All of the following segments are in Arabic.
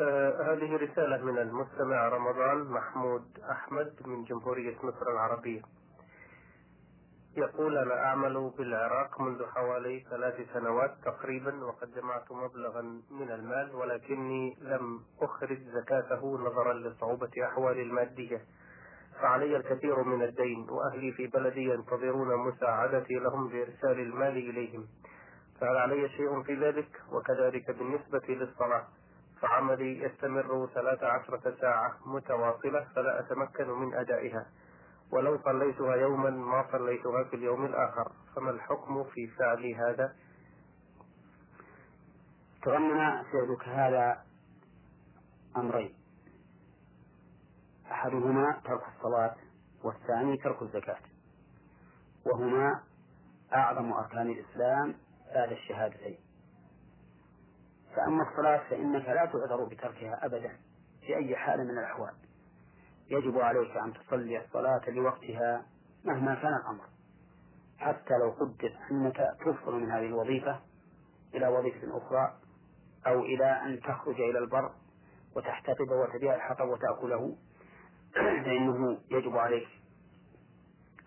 آه هذه رسالة من المستمع رمضان محمود أحمد من جمهورية مصر العربية. يقول أنا أعمل بالعراق منذ حوالي ثلاث سنوات تقريبا وقد جمعت مبلغا من المال ولكني لم أخرج زكاته نظرا لصعوبة أحوالي المادية. فعلي الكثير من الدين وأهلي في بلدي ينتظرون مساعدتي لهم بإرسال المال إليهم. فهل علي شيء في ذلك؟ وكذلك بالنسبة للصلاة. فعملي يستمر ثلاث عشرة ساعة متواصلة فلا أتمكن من أدائها. ولو صليتها يوما ما صليتها في اليوم الآخر. فما الحكم في فعل هذا؟ تضمن فعلك هذا أمرين. أحدهما ترك الصلاة والثاني ترك الزكاة. وهما أعظم أركان الإسلام بعد الشهادتين. فأما الصلاة فإنك لا تعذر بتركها أبدا في أي حال من الأحوال. يجب عليك أن تصلي الصلاة لوقتها مهما كان الأمر حتى لو قدر أنك تفصل من هذه الوظيفة إلى وظيفة أخرى أو إلى أن تخرج إلى البر وتحتطب وتبيع الحطب وتأكله. فإنه يجب عليك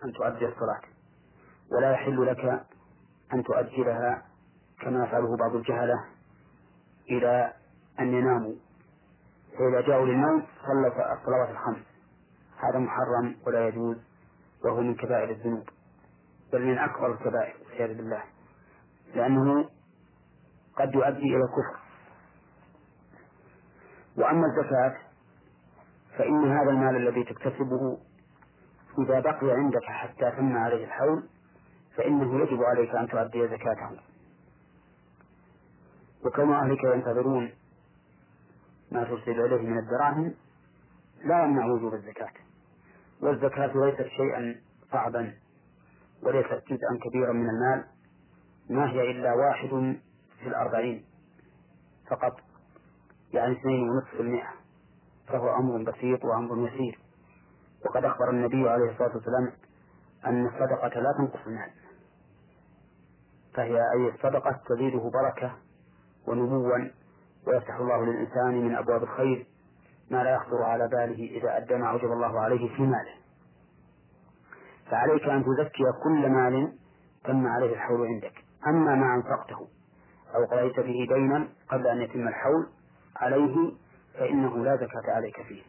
أن تؤدي الصلاة ولا يحل لك أن تؤجلها كما يفعله بعض الجهلة. إلى أن يناموا. فإذا جاءوا للنوم صلوا الصلوات الخمس. هذا محرم ولا يجوز وهو من كبائر الذنوب. بل من أكبر الكبائر والعياذ بالله. لأنه قد يؤدي إلى الكفر. وأما الزكاة فإن هذا المال الذي تكتسبه إذا بقي عندك حتى تم عليه الحول فإنه يجب عليك أن تؤدي زكاته. وكما أهلك ينتظرون ما ترسل إليه من الدراهم لا يمنع وجوب الزكاة. والزكاة ليست شيئا صعبا وليست جزءا كبيرا من المال ما هي إلا واحد في الأربعين فقط يعني اثنين ونصف المئة فهو أمر بسيط وأمر يسير. وقد أخبر النبي عليه الصلاة والسلام أن الصدقة لا تنقص المال فهي أي الصدقة تزيده بركة ونموا ويفتح الله للإنسان من أبواب الخير ما لا يخطر على باله إذا أدى ما أوجب الله عليه في ماله. فعليك أن تزكي كل مال تم عليه الحول عندك. أما ما أنفقته أو قضيت به دينا قبل أن يتم الحول عليه فإنه لا زكاة عليك فيه.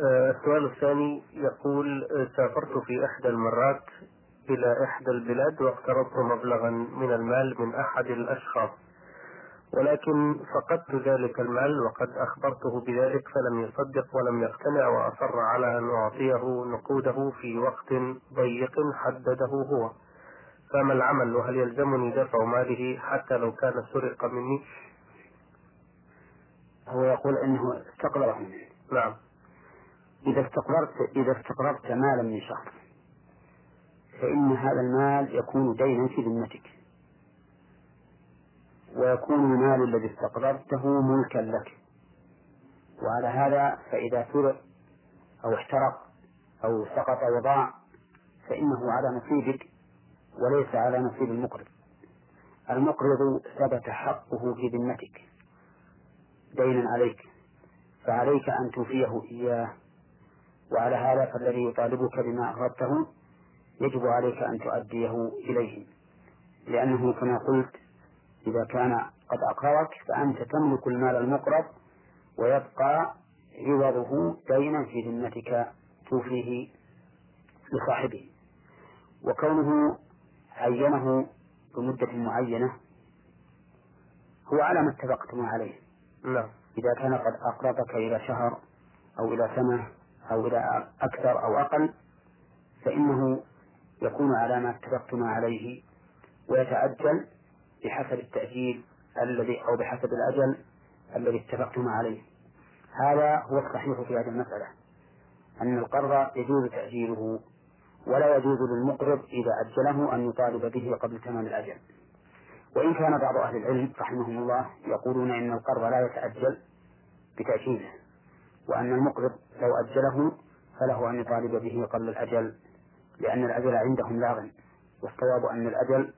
آه، السؤال الثاني يقول آه، سافرت في إحدى المرات إلى إحدى البلاد واقترضت مبلغا من المال من أحد الأشخاص. ولكن فقدت ذلك المال وقد أخبرته بذلك فلم يصدق ولم يقتنع وأصر على أن أعطيه نقوده في وقت ضيق حدده هو. فما العمل؟ وهل يلزمني دفع ماله حتى لو كان سرق مني؟ هو يقول إنه استقرضه منه نعم. إذا استقرضت إذا استقرضت مالا من شخص فإن هذا المال يكون دينا في ذمتك. ويكون المال الذي استقرضته ملكا لك. وعلى هذا فإذا سرق أو احترق أو سقط وضاع فإنه على نصيبك وليس على نصيب المقرض. المقرض ثبت حقه في ذمتك. دينا عليك. فعليك أن توفيه إياه. وعلى هذا فالذي يطالبك بما أخذته يجب عليك أن تؤديه إليه لأنه كما قلت إذا كان قد أقرضك فأنت تملك المال المقرض ويبقى عوضه دينا في ذمتك توفيه لصاحبه. وكونه عينه بمدة معينة هو على ما اتفقتم عليه. نعم. إذا كان قد أقرضك إلى شهر أو إلى سنة أو إلى أكثر أو أقل فإنه يكون على ما اتفقتم عليه ويتعجل بحسب التأجيل الذي أو بحسب الأجل الذي اتفقتم عليه. هذا هو الصحيح في هذه المسألة أن القرض يجوز تأجيله ولا يجوز للمقرض إذا أجله أن يطالب به قبل تمام الأجل. وإن كان بعض أهل العلم رحمهم الله يقولون إن القرض لا يتأجل بتأجيله وأن المقرض لو أجله فله أن يطالب به قبل الأجل لأن الأجل عندهم لاغ والصواب أن الأجل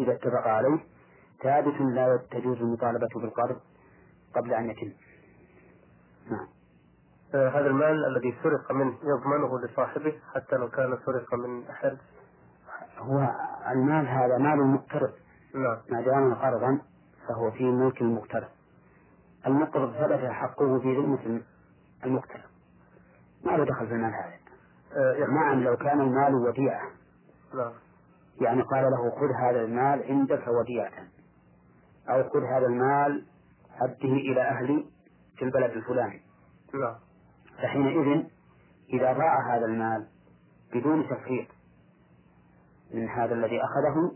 إذا اتفق عليه ثابت لا تجوز المطالبة بالقرض قبل أن يتم. نعم. آه، هذا المال الذي سرق منه يضمنه لصاحبه حتى لو كان سرق من أحد؟ هو المال هذا مال المقترض نعم. ما دام قرضا فهو في ملك المقترض. المقرض ثبت حقه في ذمة المقترض. ما له دخل في المال هذا. نعم لو كان المال وديعة. نعم يعني قال له خذ هذا المال عندك وديعة. أو خذ هذا المال أده إلى أهلي في البلد الفلاني. نعم فحينئذ إذا ضاع هذا المال بدون تفريط من هذا الذي أخذه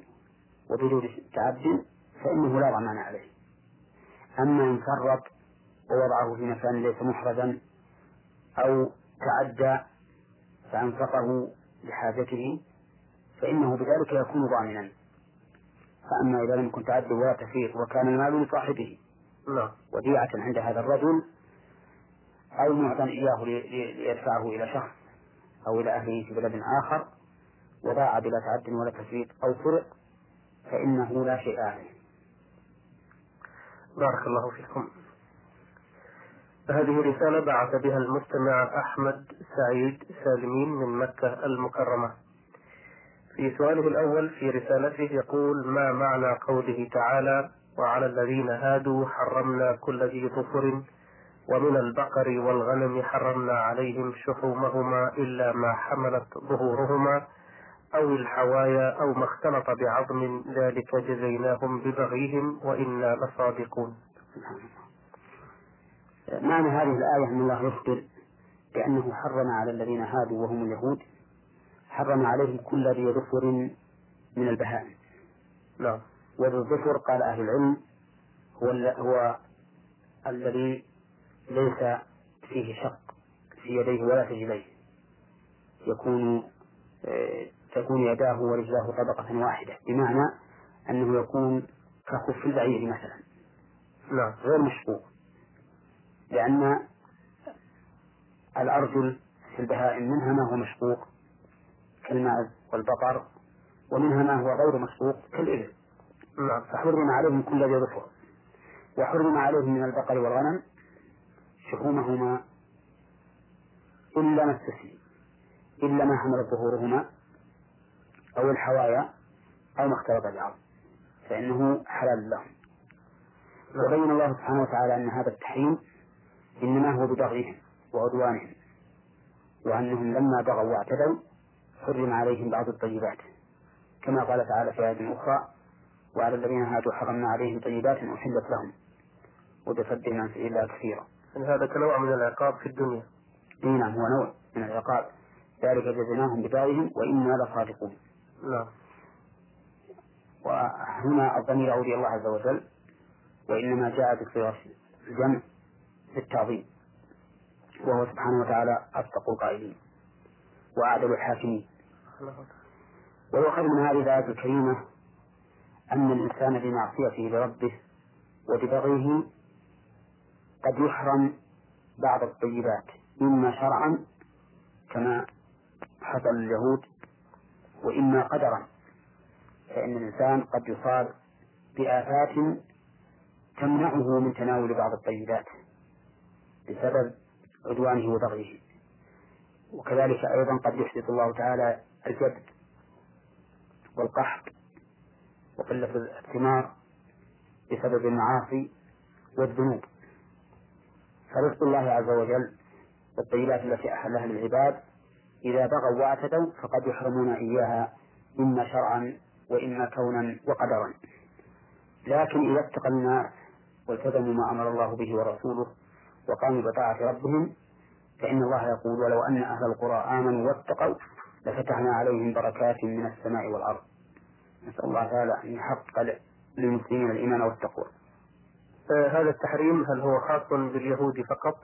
وبدون تعد فإنه لا ضمان عليه. أما إن فرط ووضعه في مكان ليس محرزا أو تعدى فأنفقه لحاجته فإنه بذلك يكون ضامنا. فأما إذا لم يكن تعدى ولا تفريط وكان المال لصاحبه نعم. وديعة عند هذا الرجل أو معطى إياه ليدفعه إلى شخص أو إلى أهله في بلد آخر وضاع بلا تعد ولا تفريط أو سرق فإنه لا شيء عليه. بارك الله فيكم. هذه رسالة بعث بها المستمع أحمد سعيد سالمين من مكة المكرمة. في سؤاله الأول في رسالته يقول ما معنى قوله تعالى وعلى الذين هادوا حرمنا كل ذي ظفر ومن البقر والغنم حرمنا عليهم شحومهما إلا ما حملت ظهورهما أو الحوايا أو ما اختلط بعظم ذلك جزيناهم ببغيهم وإنا لصادقون. معنى هذه الآية أن الله يخبر بأنه حرم على الذين هادوا وهم اليهود حرم عليهم كل ذي ظفر من البهائم. نعم. وذو الظفر قال أهل العلم هو هو الذي ليس فيه شق في يديه ولا في رجليه. يكون آه، تكون يداه ورجلاه طبقة واحدة بمعنى أنه يكون كخف البعير مثلا. نعم. غير مشقوق لأن الأرجل في البهائم منها ما هو مشقوق كالمعز والبقر ومنها ما هو غير مشقوق كالإبل. نعم. فحرم عليهم كل ذي ظفر وحرم عليهم من البقر والغنم شحومهما إلا ما استثني إلا ما حملت ظهورهما أو الحوايا أو ما اختلط بعض فإنه حلال لهم. وبين الله سبحانه وتعالى أن هذا التحريم إنما هو ببغيهم وعدوانهم وأنهم لما بغوا واعتدوا حرم عليهم بعض الطيبات كما قال تعالى في آية أخرى وعلى الذين هادوا حرمنا عليهم طيبات أحلت لهم. وبصدهم عن سبيل الله كثيرا. يعني هذا كنوع من العقاب في الدنيا. إي نعم هو نوع من العقاب. ذلك جزيناهم ببغيهم وإنا لصادقون. نعم. وهنا الضمير إلى الله عز وجل وإنما جاء بصيغة الجمع. للتعظيم وهو سبحانه وتعالى أصدق القائلين. وأعدل الحاكمين. ويؤخذ من هذه الآية الكريمة أن الإنسان بمعصيته لربه وببغيه قد يحرم بعض الطيبات إما شرعا كما حصل لليهود وإما قدرا. فإن الإنسان قد يصاب بآفات تمنعه من تناول بعض الطيبات. بسبب عدوانه وبغيه وكذلك أيضا قد يحدث الله تعالى الجد والقحط وقلة الثمار بسبب المعاصي والذنوب. فرزق الله عز وجل والطيبات التي أحلها للعباد إذا بغوا واعتدوا فقد يحرمون إياها إما شرعا وإما كونا وقدرا. لكن إذا اتقى الناس والتزموا ما أمر الله به ورسوله وقاموا بطاعة ربهم فإن الله يقول ولو أن أهل القرى آمنوا واتقوا لفتحنا عليهم بركات من السماء والأرض. نسأل الله تعالى أن يحقق للمسلمين الإيمان والتقوى. آه هذا التحريم هل هو خاص باليهود فقط؟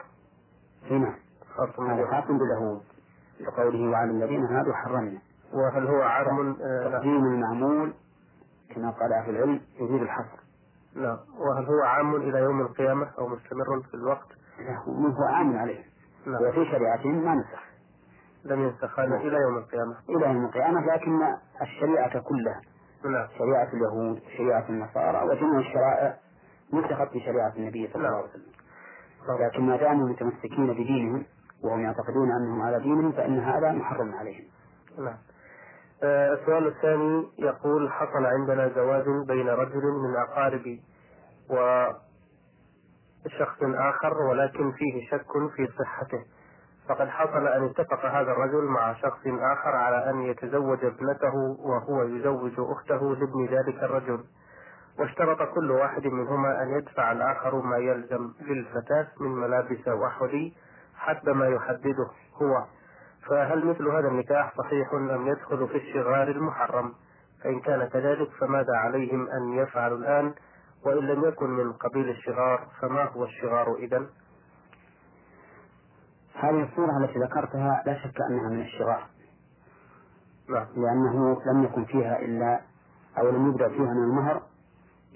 هنا خاص هذا باليهود. خاص باليهود. لقوله وعلى الذين هادوا حرمنا. وهل هو عام آه. تقديم المعمول كما قال أهل العلم يزيد الحصر. لا وهل هو عام إلى يوم القيامة أو مستمر في الوقت؟ له هو عام عليه. لا وفي شريعتهم ما نسخ. لم ينسخ. هذا إلى يوم القيامة. إلى يوم القيامة لكن الشريعة كلها. نعم. شريعة اليهود شريعة النصارى وجميع الشرائع نسخت بشريعة النبي صلى الله عليه وسلم. لكن ما داموا متمسكين بدينهم وهم يعتقدون أنهم على دينهم فإن هذا محرم عليهم. نعم. السؤال الثاني يقول حصل عندنا زواج بين رجل من أقاربي وشخص آخر ولكن فيه شك في صحته. فقد حصل أن اتفق هذا الرجل مع شخص آخر على أن يتزوج ابنته وهو يزوج أخته لابن ذلك الرجل. واشترط كل واحد منهما أن يدفع الآخر ما يلزم للفتاة من ملابس وحلي حسب ما يحدده هو. فهل مثل هذا النكاح صحيح أم يدخل في الشغار المحرم؟ فإن كان كذلك فماذا عليهم أن يفعلوا الآن؟ وإن لم يكن من قبيل الشغار فما هو الشغار إذا هذه الصورة التي ذكرتها لا شك أنها من الشغار. نعم. لأنه لم يكن فيها إلا أو لم يبدأ فيها من المهر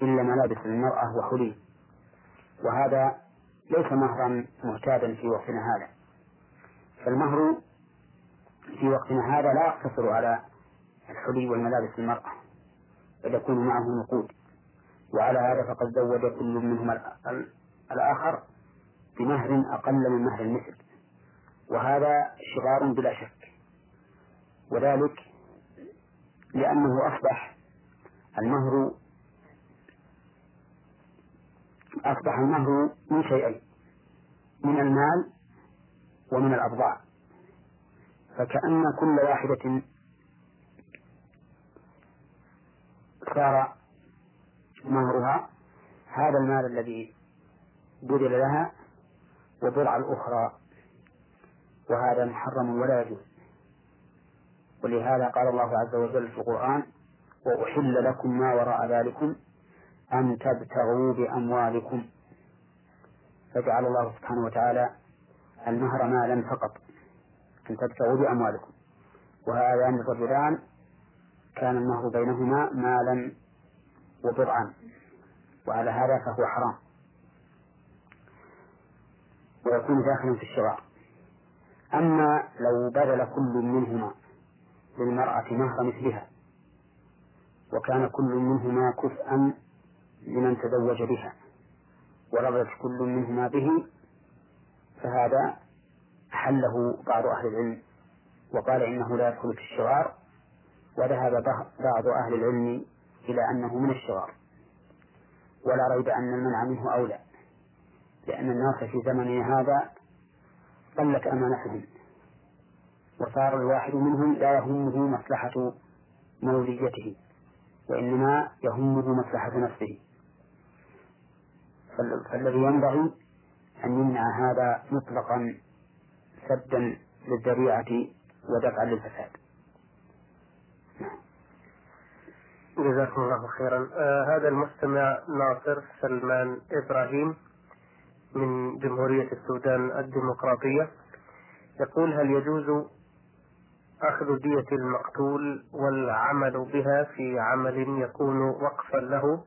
إلا ملابس المرأة وحلي. وهذا ليس مهرا معتادا في وقتنا هذا. فالمهر في وقتنا هذا لا يقتصر على الحلي والملابس المرأة بل يكون معه نقود. وعلى هذا فقد زوج كل منهما الآخر بمهر أقل من مهر المثل. وهذا شغار بلا شك. وذلك لأنه أصبح المهر أصبح المهر من شيئين من المال ومن الأبضاع فكأن كل واحدة صار مهرها هذا المال الذي بذل لها وضرع الأخرى وهذا محرم ولا يجوز. ولهذا قال الله عز وجل في القرآن وأحل لكم ما وراء ذلكم أن تبتغوا بأموالكم. فجعل الله سبحانه وتعالى المهر مالا فقط. أن تبتغوا بأموالكم. وهذان الرجلان كان المهر بينهما مالا وبضعا وعلى هذا فهو حرام. ويكون داخلا في الشراء. أما لو بذل كل منهما للمرأة مهر مثلها وكان كل منهما كفءا لمن تزوج بها ورضت كل منهما به فهذا حله بعض أهل العلم وقال إنه لا يدخل في الشغار وذهب بعض أهل العلم إلى أنه من الشغار ولا ريب أن المنع منه أولى لأن الناس في زمننا هذا قلت أمانتهم وصار الواحد منهم لا يهمه مصلحة موليته وإنما يهمه مصلحة نفسه. فالذي ينبغي أن يمنع هذا مطلقا. سدا للذريعة ودفعا للفساد. جزاكم الله خيرا. آه هذا المستمع ناصر سلمان إبراهيم من جمهورية السودان الديمقراطية. يقول هل يجوز أخذ دية المقتول والعمل بها في عمل يكون وقفا له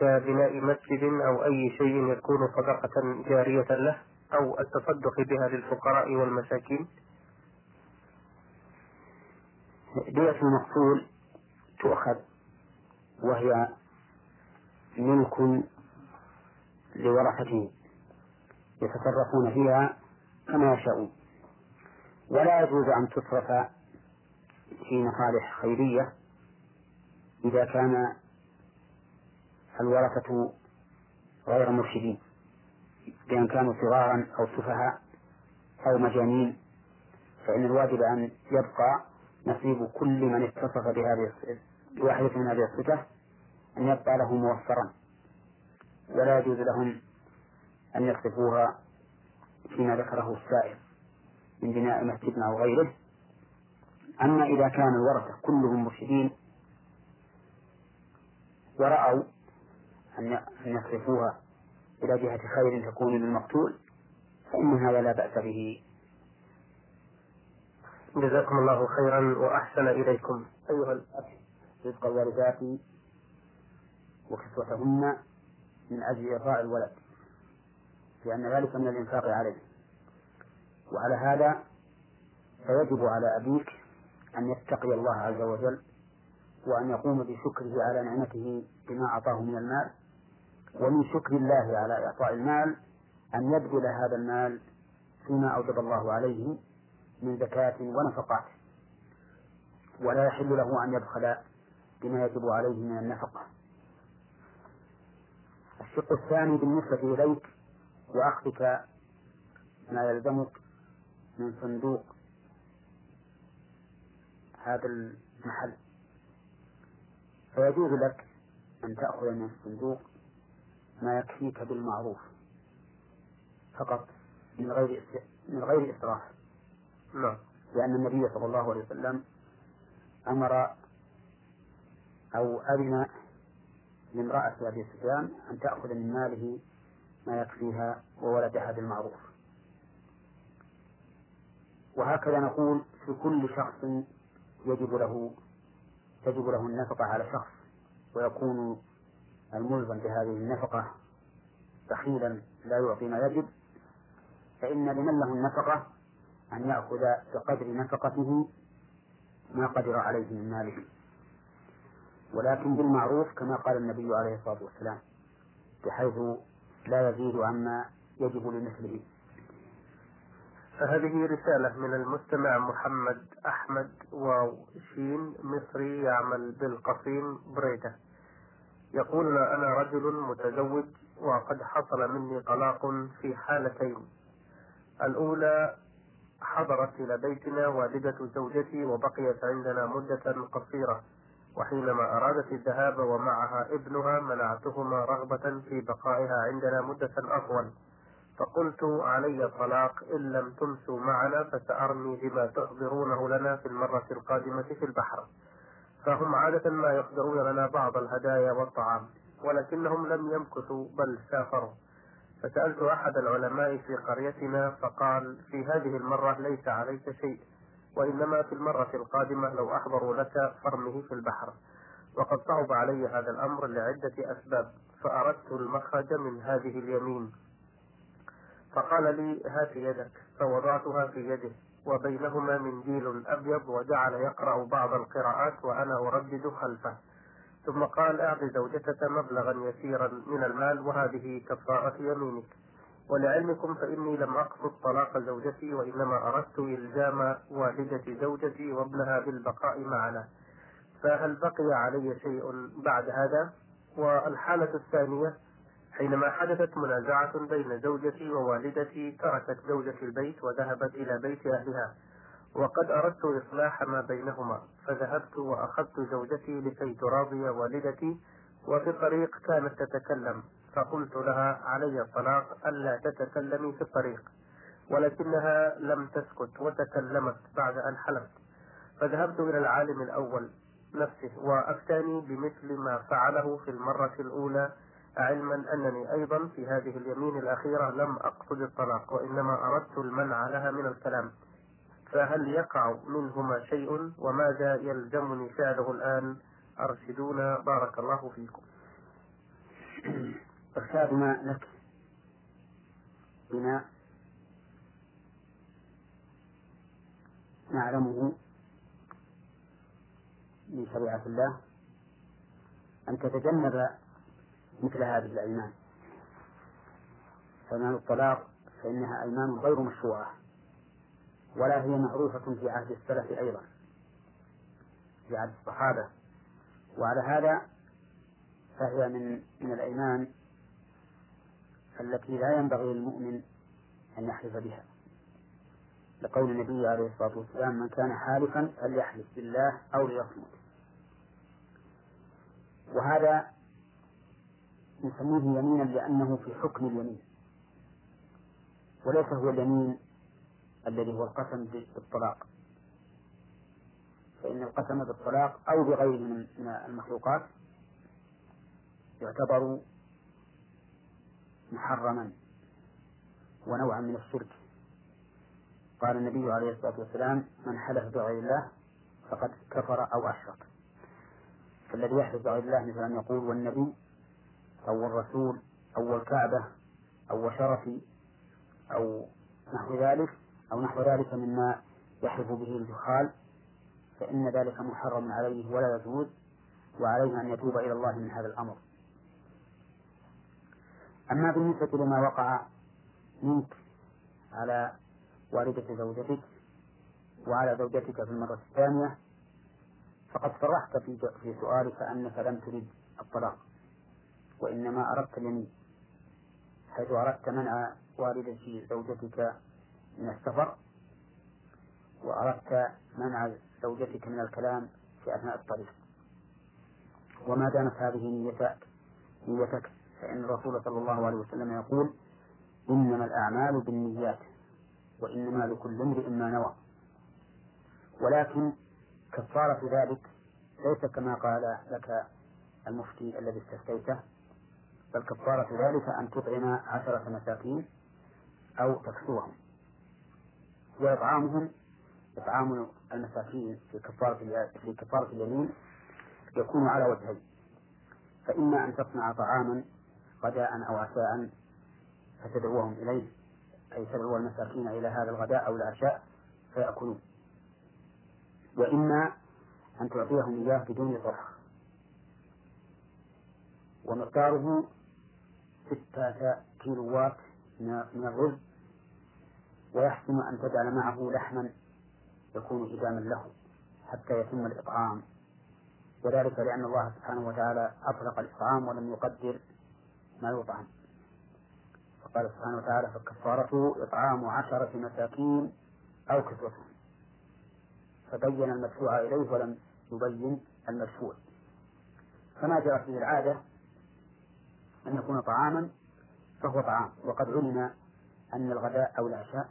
كبناء مسجد أو أي شيء يكون صدقة جارية له؟ أو التصدق بها للفقراء والمساكين؟ دية المقتول تؤخذ وهي ملك لورثته يتصرفون فيها كما يشاءون. ولا يجوز أن تصرف في مصالح خيرية إذا كان الورثة غير مرشدين. بأن كانوا صغارا أو سفهاء أو مجانين فإن الواجب أن يبقى نصيب كل من اتصف بهذه بواحدة من هذه الصفة أن يبقى له موفرا. ولا يجوز لهم أن يصرفوها فيما ذكره السائل من بناء مسجد أو غيره. أما إذا كان الورثة كلهم مرشدين ورأوا أن يصرفوها إلى جهة خير تكون للمقتول فإن هذا لا بأس به. جزاكم الله خيرا وأحسن إليكم. أيها الأخ رزق الوالدات وكسوتهن من أجل إرضاء الولد لأن ذلك من الإنفاق عليه. وعلى هذا فيجب على أبيك أن يتقي الله عز وجل وأن يقوم بشكره على نعمته بما أعطاه من المال. ومن شكر الله على إعطاء المال أن يبذل هذا المال فيما أوجب الله عليه من زكاة ونفقات. ولا يحل له أن يبخل بما يجب عليه من النفقة. الشق الثاني بالنسبة إليك وأخذك ما يلزمك من صندوق هذا المحل. فيجوز لك أن تأخذ من الصندوق ما يكفيك بالمعروف. فقط من غير من غير إسراف نعم لأن النبي صلى الله عليه وسلم أمر أو أذن لامرأة أبي سفيان أن تأخذ من ماله ما يكفيها وولدها بالمعروف. وهكذا نقول في كل شخص يجب له تجب له النفقة على شخص ويكون الملزم بهذه النفقة بخيلا لا يعطي ما يجب فإن لمن له النفقة أن يأخذ بقدر نفقته ما قدر عليه من ماله. ولكن بالمعروف كما قال النبي عليه الصلاة والسلام بحيث لا يزيد عما يجب لمثله. فهذه رسالة من المستمع محمد أحمد واو شين مصري يعمل بالقصيم بريدة. يقول أنا رجل متزوج وقد حصل مني طلاق في حالتين. الأولى حضرت إلى بيتنا والدة زوجتي وبقيت عندنا مدة قصيرة وحينما أرادت الذهاب ومعها ابنها منعتهما رغبة في بقائها عندنا مدة أطول. فقلت علي الطلاق إن لم تمسوا معنا فسأرمي بما تحضرونه لنا في المرة القادمة في البحر. فهم عادة ما يحضرون لنا بعض الهدايا والطعام ولكنهم لم يمكثوا بل سافروا. فسألت أحد العلماء في قريتنا فقال في هذه المرة ليس عليك شيء وإنما في المرة القادمة لو أحضروا لك فرمه في البحر. وقد صعب علي هذا الأمر لعدة أسباب فأردت المخرج من هذه اليمين. فقال لي هات يدك. فوضعتها في يده. وبينهما منديل أبيض وجعل يقرأ بعض القراءات وأنا أردد خلفه. ثم قال أعط زوجتك مبلغا يسيرا من المال وهذه كفارة يمينك. ولعلمكم فإني لم أقصد طلاق زوجتي وإنما أردت إلزام والدة زوجتي وابنها بالبقاء معنا. فهل بقي علي شيء بعد هذا؟ والحالة الثانية حينما حدثت منازعة بين زوجتي ووالدتي تركت زوجتي البيت وذهبت إلى بيت أهلها. وقد أردت إصلاح ما بينهما فذهبت وأخذت زوجتي لكي تراضي والدتي وفي الطريق كانت تتكلم. فقلت لها علي الطلاق ألا تتكلمي في الطريق. ولكنها لم تسكت وتكلمت بعد أن حلفت. فذهبت إلى العالم الأول نفسه وأفتاني بمثل ما فعله في المرة الأولى علما أنني أيضا في هذه اليمين الأخيرة لم أقصد الطلاق وإنما أردت المنع لها من الكلام. فهل يقع منهما شيء؟ وماذا يلزمني فعله الآن؟ أرشدونا. بارك الله فيكم. إرشادنا لك؟ بما نعلمه من شريعة الله. أن تتجنب مثل هذه الأيمان. فأيمان الطلاق فإنها أيمان غير مشروعة ولا هي معروفة في عهد السلف أيضا في عهد الصحابة. وعلى هذا فهي من من الأيمان التي لا ينبغي للمؤمن أن يحلف بها. لقول النبي عليه الصلاة والسلام من كان حالفا فليحلف بالله أو ليصمت. وهذا نسميه يمينا لأنه في حكم اليمين. وليس هو اليمين الذي هو القسم بالطلاق. فإن القسم بالطلاق أو بغيره من المخلوقات يعتبر محرما ونوعا من الشرك. قال النبي عليه الصلاة والسلام من حلف بغير الله فقد كفر أو أشرك. فالذي يحلف بغير الله مثل أن يقول والنبي أو الرسول أو الكعبة أو شرفي أو نحو ذلك أو نحو ذلك مما يحلف به الجهال فإن ذلك محرم عليه ولا يجوز وعليه أن يتوب إلى الله من هذا الأمر. أما بالنسبة لما وقع منك على والدة زوجتك وعلى زوجتك في المرة الثانية فقد صرحت في في سؤالك أنك لم تريد الطلاق. وإنما أردت اليمين حيث أردت منع والدة زوجتك من السفر وأردت منع زوجتك من الكلام في أثناء الطريق. وما دامت هذه نيتك نيتك فإن الرسول صلى الله عليه وسلم يقول إنما الأعمال بالنيات وإنما لكل امرئ ما نوى. ولكن كفارة ذلك ليس كما قال لك المفتي الذي استفتيته بل كفارة ذلك أن تطعم عشرة مساكين أو تكسوهم. وإطعامهم إطعام المساكين في كفارة في كفارة اليمين يكون على وجهين. فإما أن تصنع طعاما غداء أو عشاء فتدعوهم إليه أي تدعو المساكين إلى هذا الغداء أو العشاء فيأكلون. وإما أن تعطيهم إياه بدون طرح. ومقداره ستة كيلوات من الرز ويحسن أن تجعل معه لحما يكون إداما له حتى يتم الإطعام. وذلك لأن الله سبحانه وتعالى أطلق الإطعام ولم يقدر ما يطعم. فقال سبحانه وتعالى فكفارته إطعام عشرة مساكين أو كسوتهم فبين المدفوع إليه ولم يبين المدفوع. فما جرت به العادة أن يكون طعاما فهو طعام وقد علم أن الغداء أو العشاء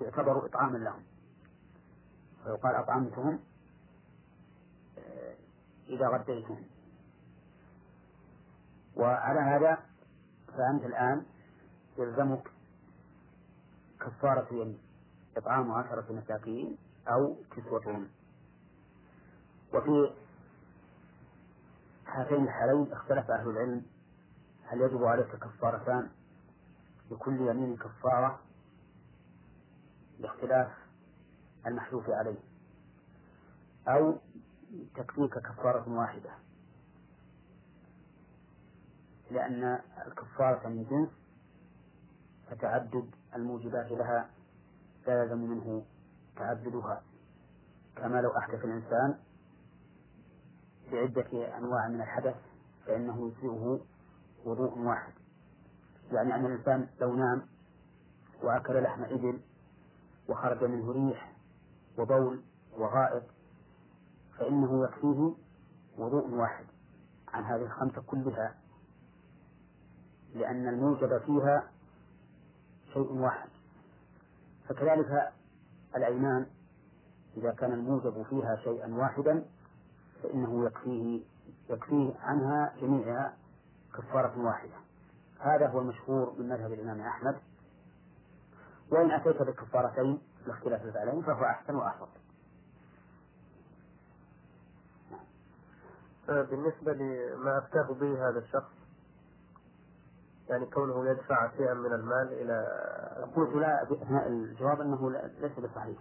يعتبر إطعاما لهم. ويقال أطعمتهم إذا غديتهم. وعلى هذا فأنت الآن يلزمك كفارة إطعام عشرة مساكين أو كسوتهم. وفي هاتين الحالين اختلف أهل العلم هل يجب عليك كفارتان؟ لكل يمين كفارة باختلاف المحلوف عليه. أو تكفيك كفارة واحدة. لأن الكفارة من جنس فتعدد الموجبات لها لا يلزم منه تعددها. كما لو أحدث الإنسان بعدة أنواع من الحدث فإنه يجزئه وضوء واحد. يعني أن الإنسان لو نام وأكل لحم إبل وخرج منه ريح وبول وغائط فإنه يكفيه وضوء واحد. عن هذه الخمسة كلها لأن الموجب فيها شيء واحد. فكذلك الأيمان إذا كان الموجب فيها شيئا واحدا فإنه يكفيه يكفيه عنها جميعها كفارة واحدة. هذا هو المشهور من مذهب الإمام أحمد. وإن أتيت بكفارتين لاختلاف عليهم فهو أحسن وأحفظ بالنسبة لما أفتاه به هذا الشخص يعني كونه يدفع شيئا من المال إلى قلت لا أثناء الجواب أنه ليس بصحيح.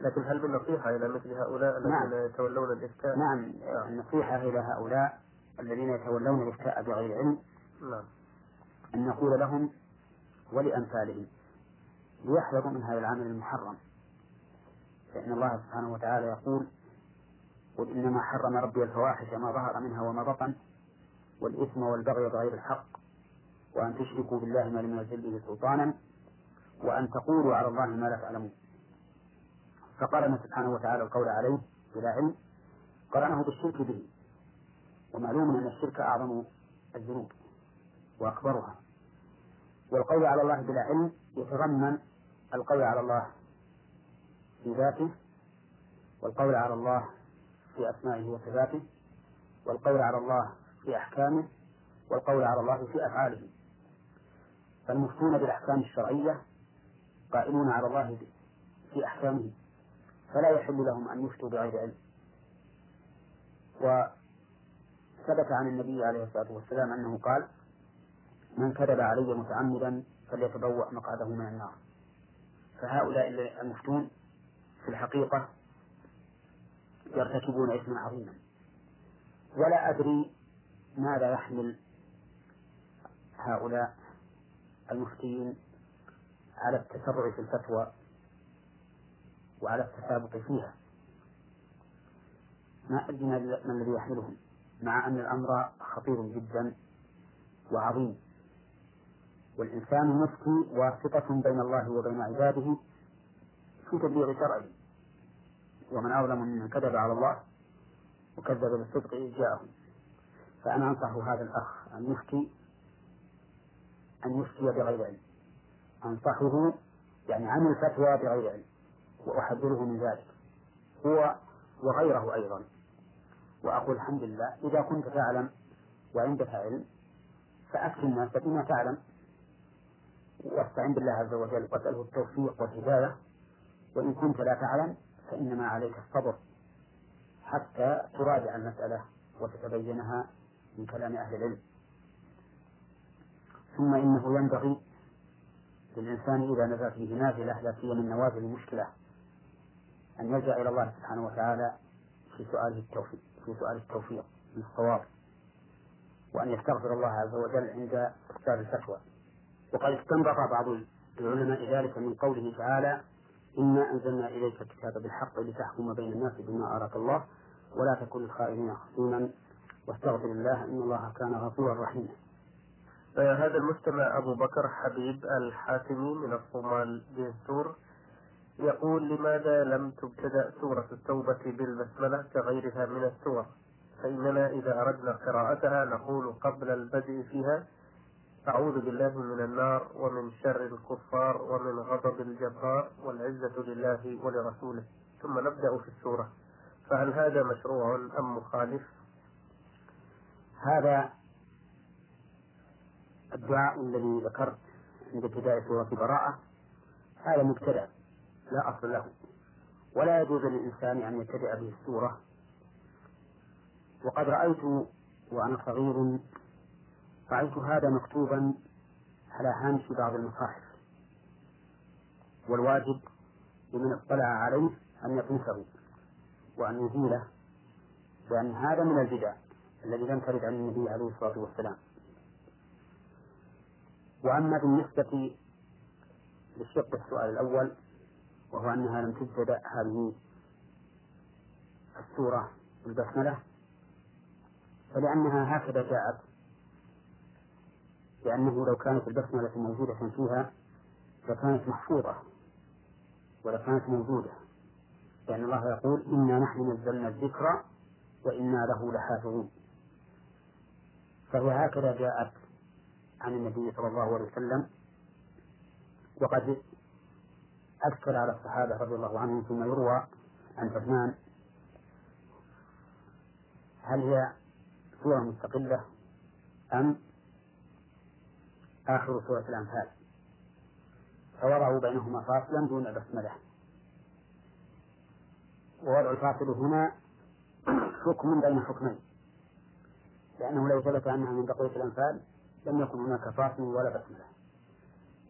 لكن هل بالنصيحة إلى مثل هؤلاء نعم. الذين يتولون الإفتاء؟ نعم. النصيحة إلى هؤلاء الذين يتولون الإفتاء بغير علم نعم. أن نقول لهم ولأمثالهم ليحذروا من هذا العمل المحرم. فإن الله سبحانه وتعالى يقول قل إنما حرم ربي الفواحش ما ظهر منها وما بطن والإثم والبغي بغير الحق وأن تشركوا بالله ما لم ينزل به سلطانا وأن تقولوا على الله ما لا تعلمون. فقارن سبحانه وتعالى القول عليه بلا علم قرنه بالشرك به ومعلوم أن الشرك أعظم الذنوب وأكبرها. والقول على الله بلا علم يتضمن القول على الله في ذاته والقول على الله في أسمائه وصفاته والقول على الله في أحكامه والقول على الله في أفعاله. فالمفتون بالأحكام الشرعية قائمون على الله في أحكامه فلا يحل لهم أن يفتوا بغير علم. وثبت عن النبي عليه الصلاة والسلام أنه قال من كذب علي متعمدا فليتبوأ مقعده من النار. فهؤلاء المفتون في الحقيقة يرتكبون إثما عظيما. ولا أدري ماذا يحمل هؤلاء المفتين على التسرع في الفتوى وعلى التسابق فيها. ما أدري ما الذي يحملهم. مع أن الأمر خطير جدا وعظيم. والإنسان يفتي واسطة بين الله وبين عباده في تبليغ شرعه. ومن أظلم ممن كذب على الله وكذب بالصدق إذ جاءه. فأنا أنصح هذا الأخ أن يفتي أن يفتي بغير علم. أنصحه يعني عن الفتوى بغير علم. وأحذره من ذلك. هو وغيره أيضا. وأقول الحمد لله إذا كنت تعلم وعندك علم فأفتي الناس بما تعلم. واستعن بالله عز وجل واسأله التوفيق والهداية. وإن كنت لا تعلم فإنما عليك الصبر حتى تراجع المسألة وتتبينها من كلام أهل العلم. ثم إنه ينبغي للإنسان إذا نزلت به نازلة لا سيما من نوازل المشكلة أن يلجأ إلى الله سبحانه وتعالى في سؤاله التوفيق. في سؤال التوفيق من الصواب وأن يستغفر الله عز وجل عند إصدار الفتوى وقد استنبط بعض العلماء ذلك من قوله تعالى إنا أنزلنا إليك الكتاب بالحق لتحكم بين الناس بما أراك الله ولا تكن الخائنين خصوما واستغفر الله إن الله كان غفورا رحيما. هذا المستمع أبو بكر حبيب الحاتمي من الصومال بنسور يقول لماذا لم تبتدأ سورة التوبة بالبسملة كغيرها من السور؟ فإننا إذا أردنا قراءتها نقول قبل البدء فيها أعوذ بالله من النار ومن شر الكفار ومن غضب الجبار والعزة لله ولرسوله. ثم نبدأ في السورة. فهل هذا مشروع أم مخالف؟ هذا الدعاء الذي ذكرت عند ابتداء سورة براءة هذا مبتدأ. لا أصل له. ولا يجوز للإنسان أن يبتدأ به السورة. وقد رأيت وأنا صغير رأيت هذا مكتوبا على هامش بعض المصاحف. والواجب لمن اطلع عليه أن يطمسه وأن يزيله لأن هذا من البدع الذي لم ترد عن النبي عليه الصلاة والسلام. وأما بالنسبة للشق السؤال الأول وهو أنها لم تبتدأ هذه السورة بالبسملة فلأنها هكذا جاءت لأنه لو كانت البسملة موجودة فيها لكانت محفوظة ولكانت موجودة لأن الله يقول إنا نحن نزلنا الذكر وإنا له لحافظون. فهي هكذا جاءت عن النبي صلى الله عليه وسلم وقد أكثر على الصحابة رضي الله عنهم ثم يروى عن عثمان هل هي سورة مستقلة أم آخر سورة الأنفال؟ فوضعوا بينهما فاصلا دون بسملة. ووضع الفاصل هنا حكم بين حكمين. لأنه لو ثبت أنها من بقية الأنفال لم يكن هناك فاصل ولا بسملة.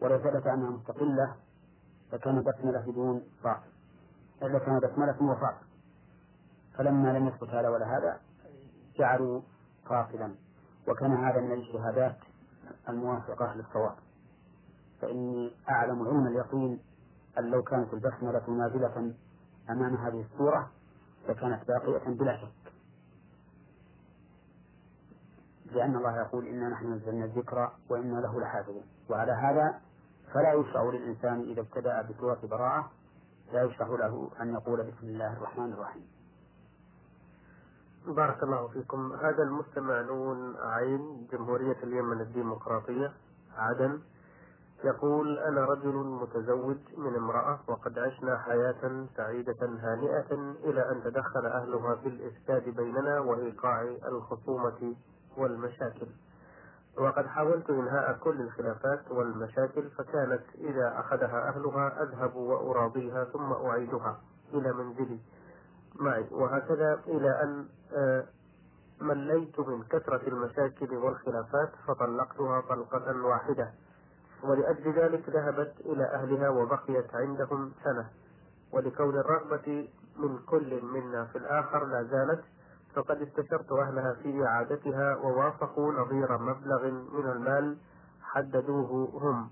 ولو ثبت أنها مستقلة لكان بسملة بدون فاصل إلا كان بسملة وفاصل فلما لم يثبت هذا ولا هذا جعلوا فاصلا وكان هذا من الاجتهادات الموافقة للصواب. فإني أعلم علم اليقين أن لو كانت البسملة نازلة أمام هذه السورة لكانت باقية بلا شك. لأن الله يقول إنا نحن نزلنا الذكر وإنا له لحافظون. وعلى هذا فلا يشرع للإنسان إذا ابتدأ بسورة براءة لا يشرع له أن يقول بسم الله الرحمن الرحيم. بارك الله فيكم. هذا المستمع نون عين جمهورية اليمن الديمقراطية عدن يقول أنا رجل متزوج من امرأة وقد عشنا حياة سعيدة هانئة إلى أن تدخل أهلها في الإفساد بيننا وإيقاع الخصومة والمشاكل. وقد حاولت إنهاء كل الخلافات والمشاكل فكانت إذا أخذها أهلها أذهب وأراضيها ثم أعيدها إلى منزلي معي. وهكذا إلى أن آه، مليت من كثرة المشاكل والخلافات فطلقتها طلقة واحدة. ولأجل ذلك ذهبت إلى أهلها وبقيت عندهم سنة. ولكون الرغبة من كل منا في الآخر لا زالت فقد استشرت أهلها في إعادتها ووافقوا نظير مبلغ من المال حددوه هم.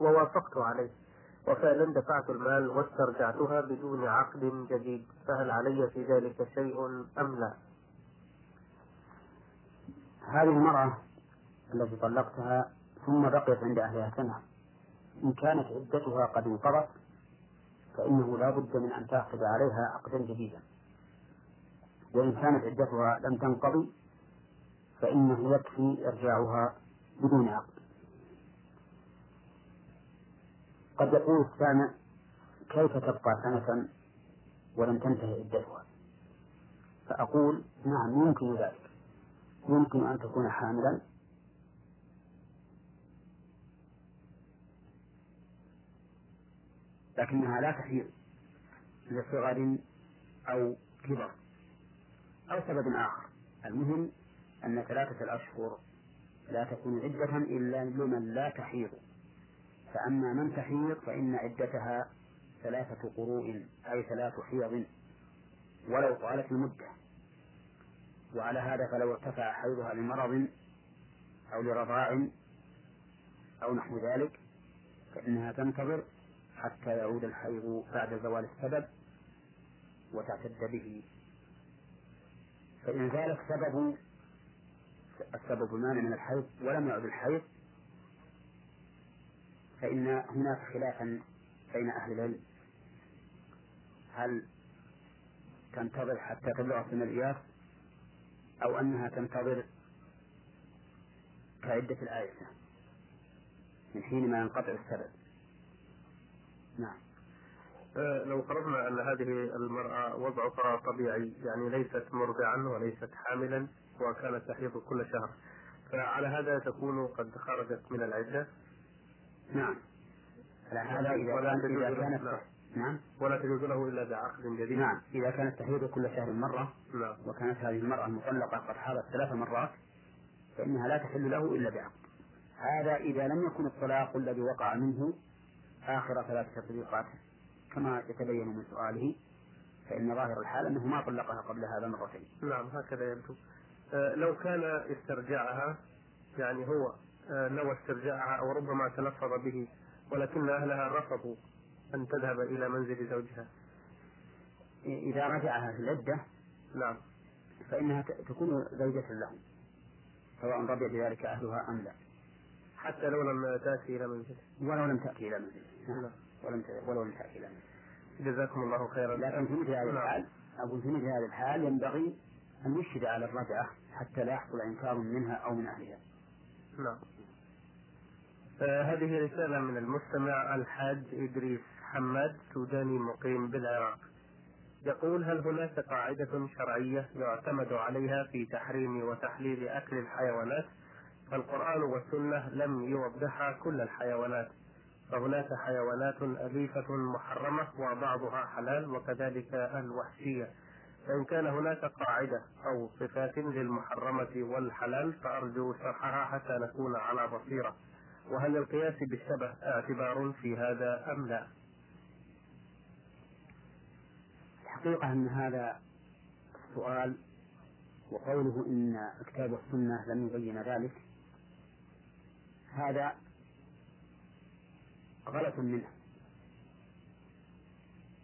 ووافقت عليه. وفعلا دفعت المال واسترجعتها بدون عقد جديد. فهل علي في ذلك شيء أم لا؟ هذه المرأة التي طلقتها ثم بقيت عند أهلها سنة. إن كانت عدتها قد انقضت فإنه لا بد من أن تعقد عليها عقدا جديدا. وإن كانت عدتها لم تنقضي فإنه يكفي إرجاعها بدون عقد. قد يقول السامع كيف تبقى سنة ولم تنتهي عدتها؟ فأقول نعم يمكن ذلك. يمكن أن تكون حاملا. لكنها لا تحيض لصغر أو كبر. أو سبب آخر. المهم أن ثلاثة الأشهر لا تكون عدة إلا لمن لا تحيض. فأما من تحيض فإن عدتها ثلاثة قروء أي ثلاث حيض ولو طالت المدة. وعلى هذا فلو ارتفع حيضها لمرض أو لرضاع أو نحو ذلك فإنها تنتظر حتى يعود الحيض بعد زوال السبب وتعتد به. فإن زال السبب السبب المانع من الحيض ولم يعد الحيض فإن هناك خلافا بين أهل العلم. هل تنتظر حتى تبلغ سن الإياس أو أنها تنتظر كعدة الآيسة من حين ما ينقطع السبب. نعم. لو فرضنا أن هذه المرأة وضعها طبيعي يعني ليست مرضعا وليست حاملا وكانت تحيض كل شهر. فعلى هذا تكون قد خرجت من العدة. نعم. على هذا إذا, ولا كان له- كانت نعم. نعم. ولا تجوز له إلا بعقد جديد. نعم. إذا كانت تحيض كل شهر مرة نعم. وكانت هذه المرأة المطلقة قد حاضت ثلاث مرات فإنها لا تحل له إلا بعقد. هذا إذا لم يكن الطلاق الذي وقع منه آخر ثلاث تطبيقات كما يتبين من سؤاله فإن ظاهر الحال أنه ما طلقها قبل هذا مرتين. نعم هكذا يبدو. آه، لو كان استرجاعها يعني هو آه، نوى استرجاعها أو ربما تلفظ به ولكن أهلها رفضوا أن تذهب إلى منزل زوجها. إذا رجعها في العدة نعم. فإنها تكون زوجة له سواء رضي بذلك أهلها أم لا. حتى لو لم تأتي إلى منزله ولو لم تأتي إلى منزله نعم. ولم ولو لم منزله جزاكم الله خيرا. لكن في مثل هذه نعم. الحال أقول في مثل هذه الحال ينبغي أن يشهد على الرجعة حتى لا يحصل إنكار منها أو من أهلها. نعم. آه، هذه رسالة من المستمع الحاج إدريس حماد سوداني مقيم بالعراق. يقول هل هناك قاعدة شرعية يعتمد عليها في تحريم وتحليل أكل الحيوانات؟ فالقرآن والسنة لم يوضحا كل الحيوانات. فهناك حيوانات أليفة محرمة وبعضها حلال وكذلك الوحشية فإن كان هناك قاعدة أو صفات للمحرمة والحلال فأرجو شرحها حتى نكون على بصيرة وهل القياس بالشبه اعتبار في هذا أم لا؟ الحقيقة أن هذا السؤال وقوله إن الكتاب والسنة لم يبين ذلك هذا غلط منه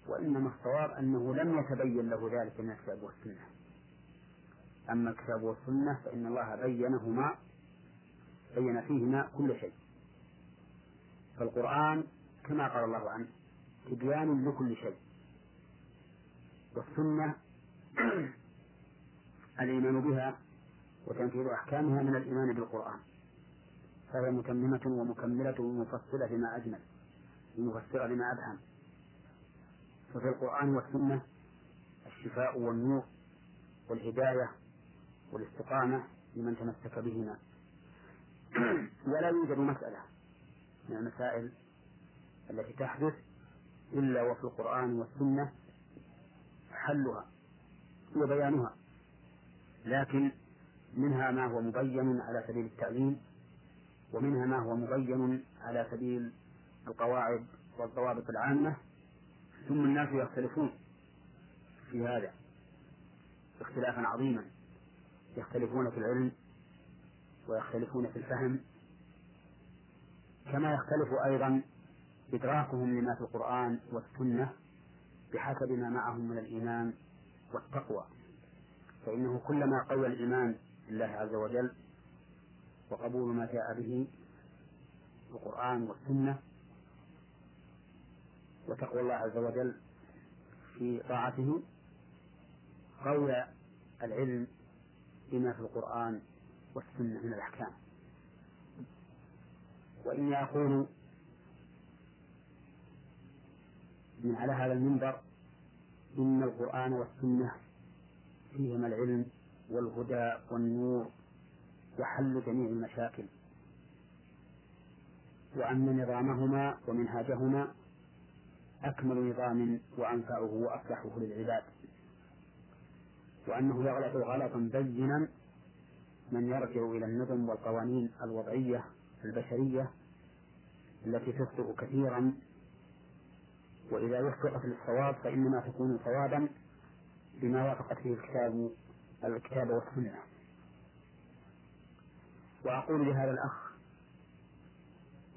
وإنما الصواب أنه لم يتبين له ذلك من الكتاب والسنة. أما الكتاب والسنة فإن الله بينهما بين فيهما كل شيء. فالقرآن كما قال الله عنه تبيان لكل شيء. والسنة الإيمان بها وتنفيذ أحكامها من الإيمان بالقرآن. فهي متممة ومكملة ومفصلة لما أجمل. ومفسرة لما أبهم. ففي القرآن والسنة الشفاء والنور والهداية والاستقامة لمن تمسك بهما. ولا يوجد مسألة من المسائل التي تحدث إلا وفي القرآن والسنة حلها وبيانها. لكن منها ما هو مبين على سبيل التعليم ومنها ما هو مبين على سبيل القواعد والضوابط العامة ثم الناس يختلفون في هذا اختلافا عظيما. يختلفون في العلم ويختلفون في الفهم. كما يختلف أيضا إدراكهم لما في القرآن والسنة بحسب ما معهم من الإيمان والتقوى. فإنه كلما قوى الإيمان بالله عز وجل وقبول ما جاء به القرآن والسنة وتقوى الله عز وجل في طاعته قوي العلم بما في القرآن والسنة من الأحكام. وإني أقول من على هذا المنبر إن القرآن والسنة فيهما العلم والهدى والنور وحل جميع المشاكل. وأن نظامهما ومنهاجهما أكمل نظام وأنفعه وأصلحه للعباد. وأنه يغلط غلطا بينا من يرجع إلى النظم والقوانين الوضعية البشرية التي تخطئ كثيرا. وإذا وفقت للصواب فإنما تكون صوابا بما وافقت فيه الكتاب الكتاب والسنة. وأقول لهذا الأخ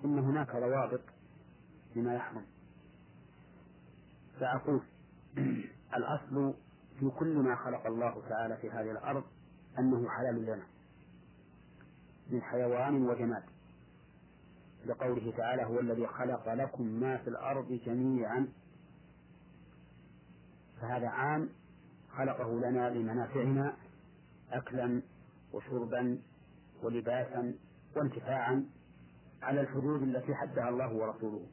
إن هناك روابط لما يحرم. فأقول الأصل في كل ما خلق الله تعالى في هذه الأرض أنه حلال لنا من حيوان وجماد. لقوله تعالى هو الذي خلق لكم ما في الأرض جميعا. فهذا عام خلقه لنا لمنافعنا أكلا وشربا ولباسا وانتفاعا على الحدود التي حدها الله ورسوله.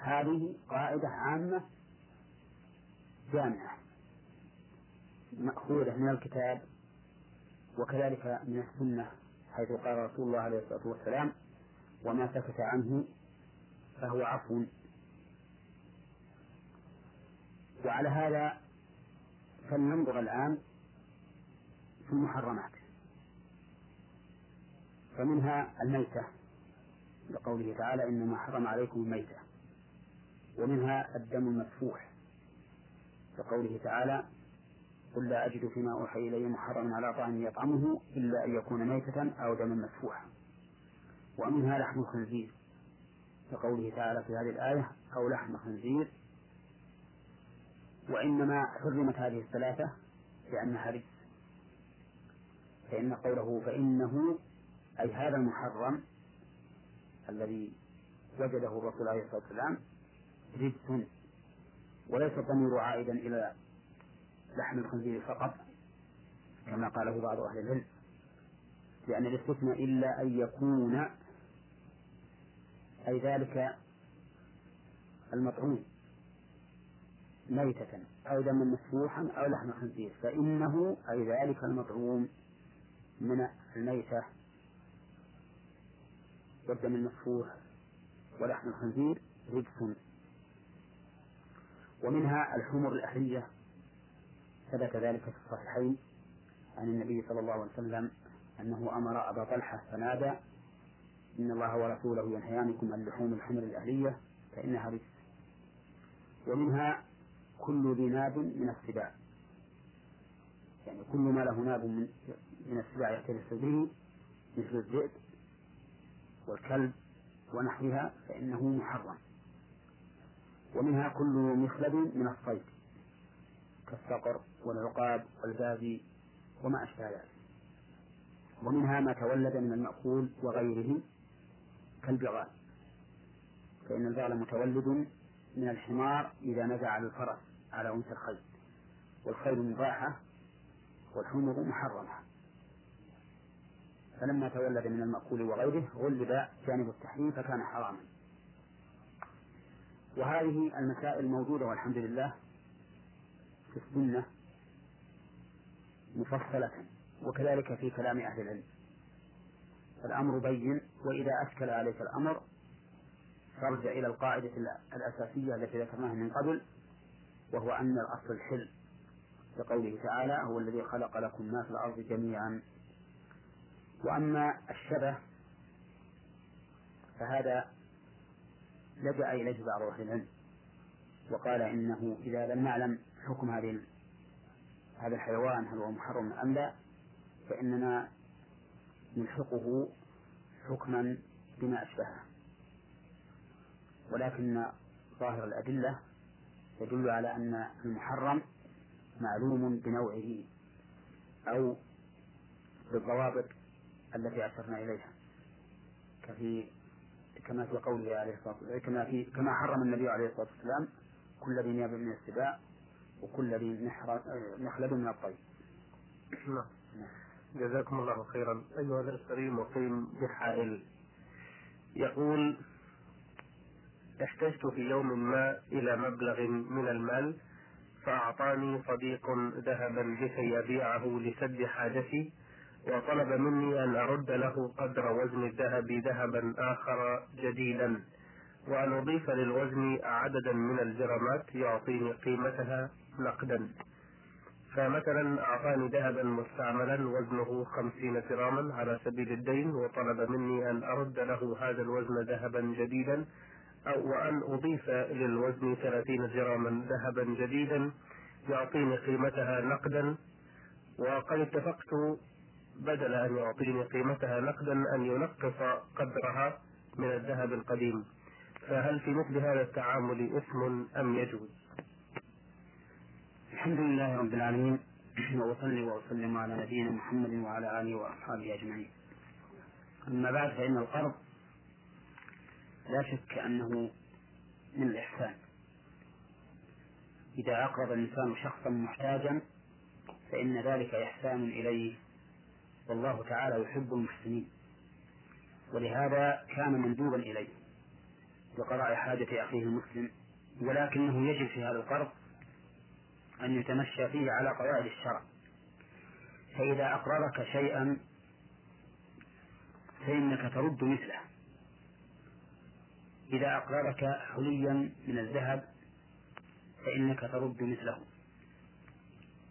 هذه قاعدة عامة جامعة مأخوذة من الكتاب وكذلك من السنة حيث قال رسول الله عليه الصلاة والسلام وما سكت عنه فهو عفو. وعلى هذا فلننظر الآن في المحرمات. فمنها الميتة لقوله تعالى إنما حرم عليكم الميتة. ومنها الدم المسفوح لقوله تعالى قل لا أجد فيما أوحي إلي محرما على طعام يطعمه إلا أن يكون ميتة أو دما مسفوحا ومنها لحم الخنزير كقوله تعالى في هذه الآية أو لحم خنزير. وإنما حرمت هذه الثلاثة لأنها رجس فإن قوله فإنه أي هذا المحرم الذي وجده الرسول عليه الصلاة والسلام رجس وليس الضمير عائدا إلى لحم الخنزير فقط كما قاله بعض أهل العلم لأن الاستثناء إلا أن يكون أي ذلك المطعوم ميتة أو دما مسفوحا أو لحم خنزير فإنه أي ذلك المطعوم من الميتة. والدم المسفوح ولحم الخنزير رجس. ومنها الحمر الأهلية. ثبت ذلك في الصحيحين عن النبي صلى الله عليه وسلم أنه أمر أبا طلحة فنادى إن الله ورسوله ينهيانكم عن لحوم الحمر الأهلية فإنها رجس. ومنها كل ذي ناب من السباع. يعني كل ما له ناب من من السباع يختلف به مثل الذئب والكلب ونحوها فإنه محرم. ومنها كل مخلب من الصيد كالصقر والعقاب والبازي وما أشبه ذلك. ومنها ما تولد من المأكول وغيره كالبغال. فإن البغل متولد من الحمار إذا نزع الفرس على أنثى الخيل والخيل مباحة والحمر محرمة. فلما تولد من المأكول وغيره غلب جانب التحريم فكان حراما. وهذه المسائل موجودة والحمد لله في السنة مفصلة وكذلك في كلام أهل العلم. الأمر بين وإذا أشكل عليك الأمر فارجع إلى القاعدة الأساسية التي ذكرناها من قبل وهو أن الأصل الحل لقوله تعالى هو الذي خلق لكم ما في الأرض جميعا وأما الشبه فهذا لجأ إليه بعض أهل العلم وقال إنه إذا لم نعلم حكم هذه هذا الحيوان هل هو محرم أم لا فإننا نلحقه حكما بما أشبهه. ولكن ظاهر الأدلة يدل على أن المحرم معلوم بنوعه أو بالضوابط التي أشرنا إليها كفي كما في قوله عليه الصلاة والسلام كما في كما حرم النبي عليه الصلاة والسلام كل ذي نياب من السباع وكل ذي مخلب من الطيب. نعم. جزاكم الله خيرا أيها الكريم مقيم بحائل يقول احتجت في يوم ما إلى مبلغ من المال فأعطاني صديق ذهبا لكي يبيعه لسد حاجتي وطلب مني أن أرد له قدر وزن الذهب ذهبا آخر جديدا وأن أضيف للوزن عددا من الجرامات يعطيني قيمتها نقدا. فمثلا أعطاني ذهبا مستعملا وزنه خمسين جراما على سبيل الدين وطلب مني أن أرد له هذا الوزن ذهبا جديدا أو وأن أضيف للوزن ثلاثين جراما ذهبا جديدا يعطيني قيمتها نقدا. وقد اتفقت بدل أن يعطيني قيمتها نقدا أن ينقص قدرها من الذهب القديم. فهل في مثل هذا التعامل اسم أم يجوز؟ الحمد لله رب العالمين وأصلي وأسلم على نبينا محمد وعلى آله وأصحابه أجمعين. أما بعد فإن القرض لا شك أنه من الإحسان. إذا أقرض الإنسان شخصا محتاجا فإن ذلك إحسان إليه. والله تعالى يحب المحسنين. ولهذا كان مندوبا إليه لقضاء حاجة أخيه المسلم ولكنه يجب في هذا القرض أن يتمشى فيه على قواعد الشرع. فإذا أقرضك شيئا فإنك ترد مثله. إذا أقرضك حليا من الذهب فإنك ترد مثله.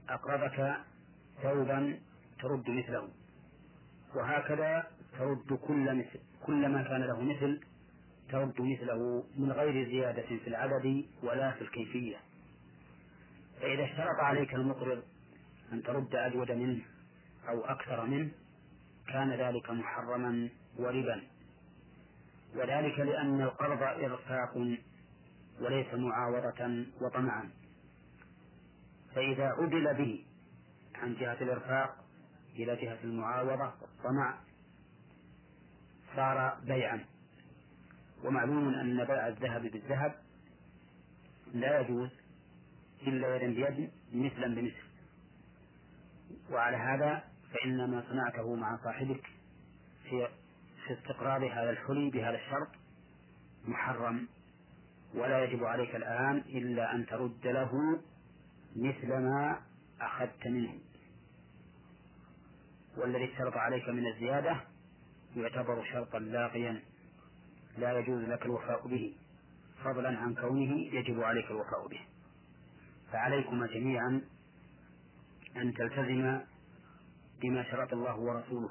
أقرضك ثوبا ترد مثله. وهكذا ترد كل مثل كل ما كان له مثل ترد مثله من غير زيادة في العدد ولا في الكيفية. فإذا اشترط عليك المقرض أن ترد أجود منه أو أكثر منه كان ذلك محرما وربا. وذلك لأن القرض إرفاق وليس معاوضة وطمعا. فإذا عدل به عن جهة الإرفاق إلى جهة المعاوضة والطمع صار بيعا. ومعلوم أن بيع الذهب بالذهب. لا يجوز إلا يدا بيد مثلا بمثل. وعلى هذا فإن ما صنعته مع صاحبك في في استقرار هذا الحلي بهذا الشرط محرم. ولا يجب عليك الآن إلا أن ترد له مثل ما أخذت منه. والذي اشترط عليك من الزيادة يعتبر شرطا لاغيا لا يجوز لك الوفاء به. فضلا عن كونه يجب عليك الوفاء به. فعليكما جميعا أن تلتزم بما شرط الله ورسوله.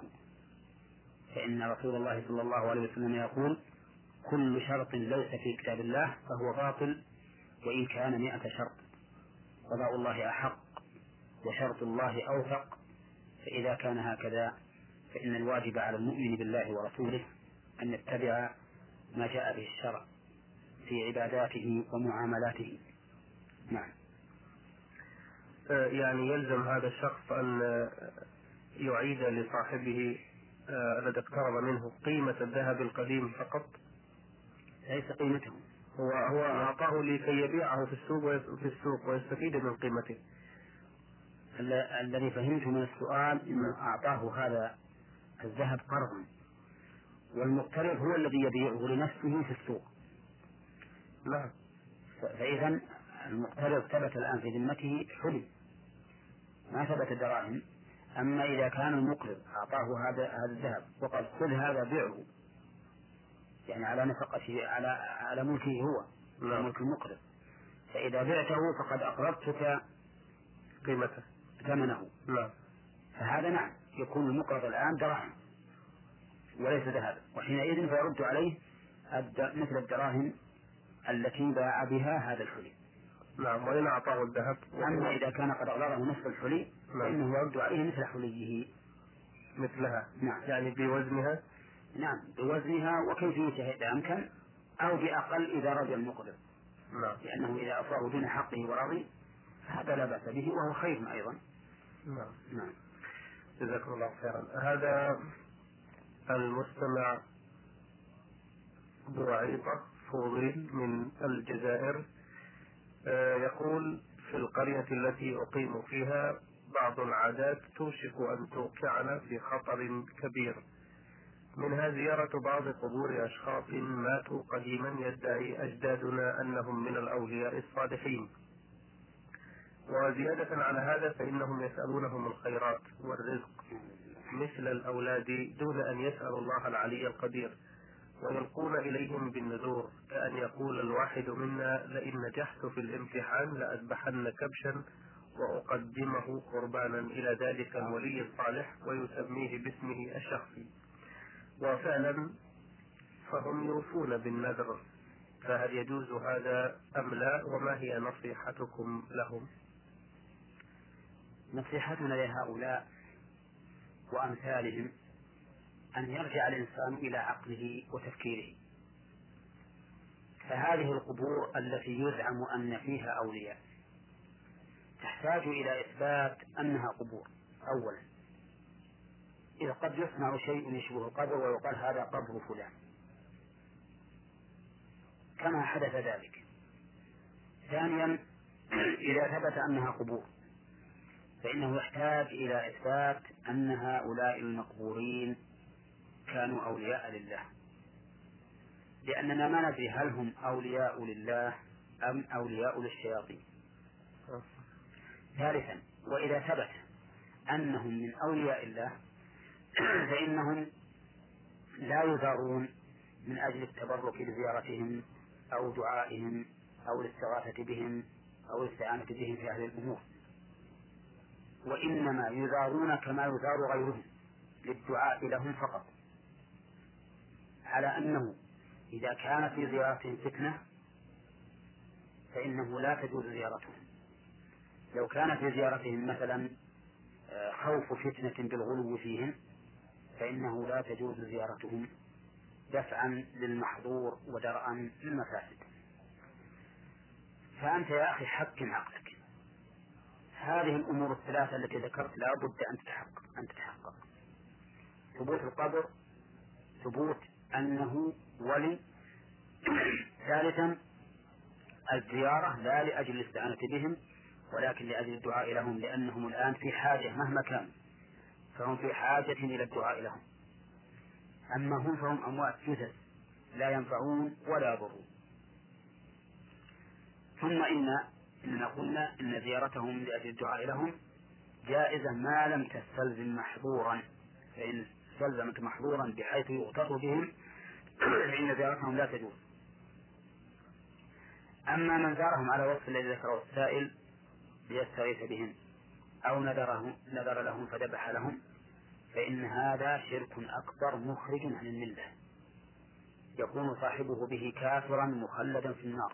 فإن رسول الله صلى الله عليه وسلم يقول كل شرط ليس في كتاب الله فهو باطل وإن كان مئة شرط. قضاء الله أحق وشرط الله أوثق فإذا كان هكذا فإن الواجب على المؤمن بالله ورسوله أن يتبع ما جاء به الشرع في عباداته ومعاملاته. نعم. آه، يعني يلزم هذا الشخص أن يعيد لصاحبه آه، الذي اقترض منه قيمة الذهب القديم فقط؟ ليس قيمته. هو هو أعطاه لكي يبيعه في السوق في السوق ويستفيد من قيمته. الذي فهمته من السؤال انه أعطاه هذا الذهب قرضا والمقترض هو الذي يبيعه لنفسه في السوق. نعم. فاذا المقترض ثبت الآن في ذمته حلي ما ثبت دراهم. أما إذا كان المقرض أعطاه هذا هذا الذهب وقال خذ هذا بيعه يعني على نفقته على على ملكه هو نعم. ملك المقرض. فإذا بعته فقد أقرضتك قيمته. ثمنه نعم. فهذا نعم يكون المقرض الآن دراهم وليس ذهبا وحينئذ فيرد عليه مثل الدراهم التي باع بها هذا الحلي. نعم وإن أعطاه الذهب. أما إذا كان قد أغلظه نصف الحلي نعم. فإنه يرد عليه مثل حليه. مثلها. نعم. يعني بوزنها؟ نعم بوزنها وكيفيتها إذا أمكن أو بأقل إذا رضي المقدر نعم. لأنه إذا أصاب دون حقه ورضي فهذا لا بأس به وهو خير أيضا. نعم. نعم. جزاكم الله خيرا. هذا المستمع بعيطة فوضيل من الجزائر. آه، يقول في القرية التي أقيم فيها بعض العادات توشك أن توقعنا في خطر كبير. منها زيارة بعض قبور أشخاص ماتوا قديما يدعي أجدادنا أنهم من الأولياء الصالحين. وزيادة على هذا فإنهم يسألونهم الخيرات والرزق مثل الأولاد دون أن يسألوا الله العلي القدير ويلقون إليهم بالنذور كأن يقول الواحد منا لئن نجحت في الامتحان لأذبحن كبشا وأقدمه قربانا إلى ذلك الولي الصالح ويسميه باسمه الشخصي. وفعلا فهم يوفون بالنذر فهل يجوز هذا أم لا؟ وما هي نصيحتكم لهم؟ نصيحتنا لهؤلاء وأمثالهم أن يرجع الإنسان إلى عقله وتفكيره. فهذه القبور التي يزعم أن فيها أولياء. تحتاج إلى إثبات أنها قبور أولا. إذا قد يصنع شيء يشبه القبر ويقال هذا قبر فلان. كما حدث ذلك. ثانيا إذا ثبت أنها قبور فإنه يحتاج إلى إثبات أن هؤلاء المقبورين كانوا أولياء لله. لأننا ما ندري هل هم أولياء لله أم أولياء للشياطين. ثالثا وإذا ثبت أنهم من أولياء الله فإنهم لا يزارون من أجل التبرك بزيارتهم أو دعائهم أو الاستغاثة بهم أو الاستعانة بهم في أهل الأمور. وإنما يزارون كما يزار غيرهم للدعاء لهم فقط. على أنه إذا كان في زيارتهم فتنة فإنه لا تجوز زيارتهم. لو كان في زيارتهم مثلا آه، خوف فتنة بالغلو فيهم فإنه لا تجوز زيارتهم دفعا للمحظور ودرءا للمفاسد. فأنت يا أخي حكم عقلك. هذه الأمور الثلاثة التي ذكرت لا بد أن تتحقق أن تتحقق. ثبوت القبر ثبوت أنه ولي. ثالثا الزيارة لا لأجل الاستعانة بهم ولكن لأجل الدعاء لهم لأنهم الآن في حاجة مهما كان فهم في حاجة إلى الدعاء لهم. أما هم فهم أموات جثث لا ينفعون ولا يضرون. ثم إن إننا قلنا إن زيارتهم لأجل الدعاء لهم جائزة ما لم تستلزم محظورا فإن استلزمت محظورا بحيث يغتر بهم فإن زيارتهم لا تجوز. أما من زارهم على وصف الذي ذكره السائل ليستغيث بهم أو نذره نذر لهم فذبح لهم فإن هذا شرك أكبر مخرج عن الملة. يكون صاحبه به كافرا مخلدا في النار.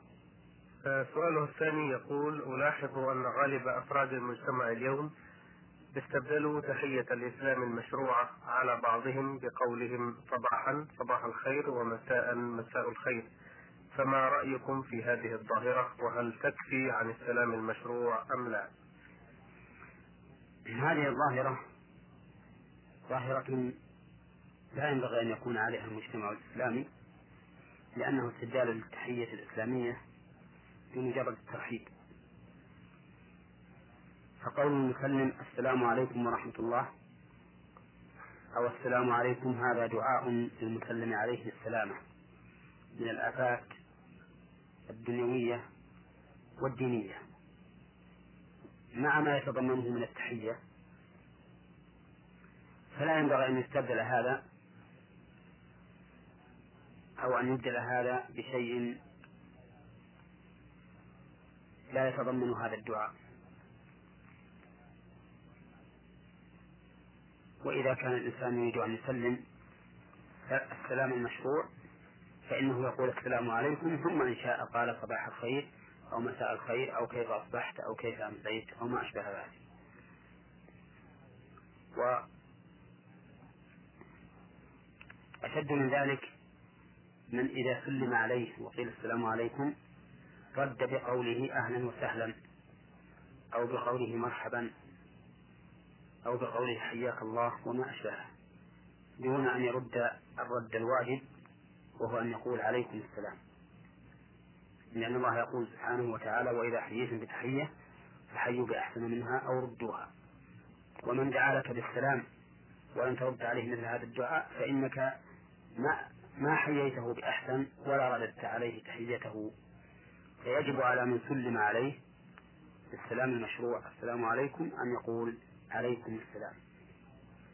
سؤاله الثاني يقول ألاحظ أن غالب أفراد المجتمع اليوم استبدلوا تحية الإسلام المشروعة على بعضهم بقولهم صباحا صباح الخير ومساء مساء الخير فما رأيكم في هذه الظاهرة؟ وهل تكفي عن السلام المشروع أم لا؟ هذه الظاهرة ظاهرة لا ينبغي أن يكون عليها المجتمع الإسلامي لأنه استبدال التحية الإسلامية بمجرد الترحيب فقول المسلم السلام عليكم ورحمة الله أو السلام عليكم هذا دعاء للمسلم عليه السلامة من الآفات الدنيوية والدينية مع ما يتضمنه من التحية. فلا ينبغي أن يستبدل هذا أو أن يبدل هذا بشيء لا يتضمن هذا الدعاء. وإذا كان الإنسان يريد أن يسلم السلام المشروع فإنه يقول السلام عليكم ثم إن شاء قال صباح الخير أو مساء الخير أو كيف أصبحت أو كيف أمسيت أو ما أشبه ذلك. و أشد من ذلك من إذا سلم عليه وقيل السلام عليكم رد بقوله أهلا وسهلا أو بقوله مرحبا أو بقوله حياك الله وما أشبهه دون أن يرد الرد الواجب وهو أن يقول عليكم السلام. لأن الله يقول سبحانه وتعالى وإذا حييتم بتحية فحيوا بأحسن منها أو ردوها. ومن دعا لك بالسلام ولم ترد عليه مثل هذا الدعاء فإنك ما ما حييته بأحسن ولا رددت عليه تحيته فيجب على من سلم عليه بالسلام المشروع. السلام عليكم. أن يقول عليكم السلام.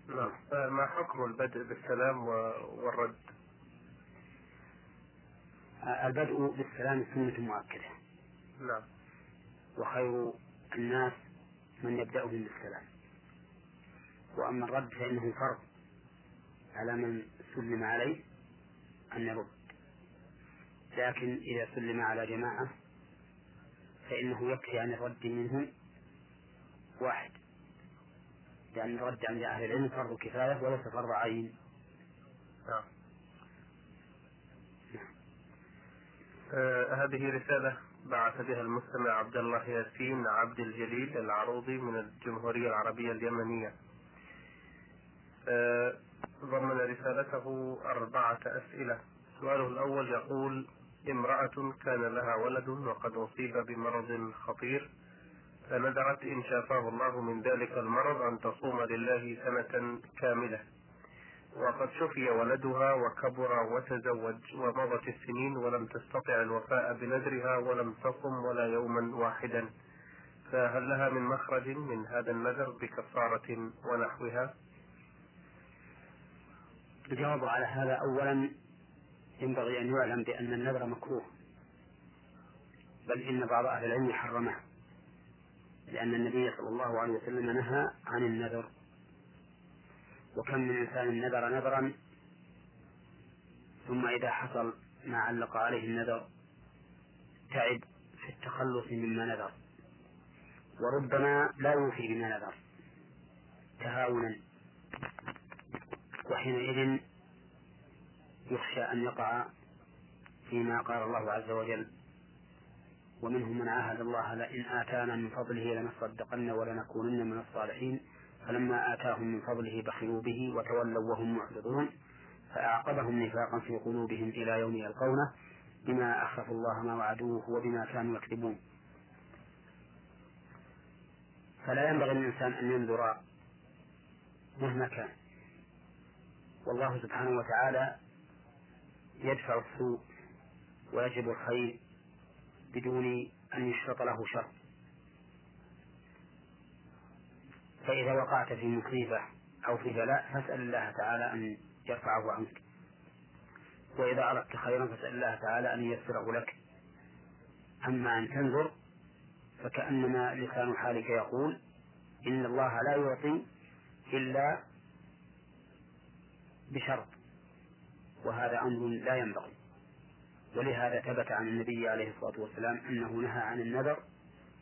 نعم. ما حكم البدء بالسلام والرد؟ البدء بالسلام سنة مؤكدة. نعم. وخير الناس من يبدأهم بالسلام. وأما الرد فإنه فرض على من سلم عليه أن يرد. لكن إذا سلم على جماعة فإنه يكفي عن الرد منهم واحد لأن الرد عند أهل العلم فرض كفاية وليس فرض عين. نعم. آه هذه رسالة بعث بها المستمع عبد الله ياسين عبد الجليل العروضي من الجمهورية العربية اليمنية. آه ضمن رسالته أربعة أسئلة. سؤاله الأول يقول امرأة كان لها ولد وقد أصيب بمرض خطير فنذرت إن شافاه الله من ذلك المرض أن تصوم لله سنة كاملة. وقد شفي ولدها وكبر وتزوج ومضت السنين ولم تستطع الوفاء بنذرها ولم تصم ولا يوما واحدا. فهل لها من مخرج من هذا النذر بكفارة ونحوها؟ الجواب على هذا أولا ينبغي أن يعلم بأن النذر مكروه بل إن بعض أهل العلم حرمه لأن النبي صلى الله عليه وسلم نهى عن النذر. وكم من إنسان نذر نذرا ثم إذا حصل ما علق عليه النذر تعب في التخلص مما نذر. وربما لا يوفي بما نذر. تهاونا. وحينئذ يخشى أن يقع فيما قال الله عز وجل ومنهم من عاهد الله لئن آتانا من فضله لنصدقن ولنكونن من الصالحين. فلما آتاهم من فضله بخلوا به وتولوا وهم معرضون. فأعقبهم نفاقا في قلوبهم إلى يوم يلقونه بما أخلفوا الله ما وعدوه وبما كانوا يكذبون. فلا ينبغي للإنسان أن ينذر مهما كان والله سبحانه وتعالى يدفع السوء ويجب الخير بدون أن يشرط له شرط. فإذا وقعت في مصيبة أو في بلاء فاسأل الله تعالى أن يرفعه عنك. وإذا أردت خيرا فاسأل الله تعالى أن ييسره لك. أما أن تنظر فكأنما لسان حالك يقول إن الله لا يعطي إلا بشرط. وهذا أمر لا ينبغي. ولهذا ثبت عن النبي عليه الصلاة والسلام أنه نهى عن النذر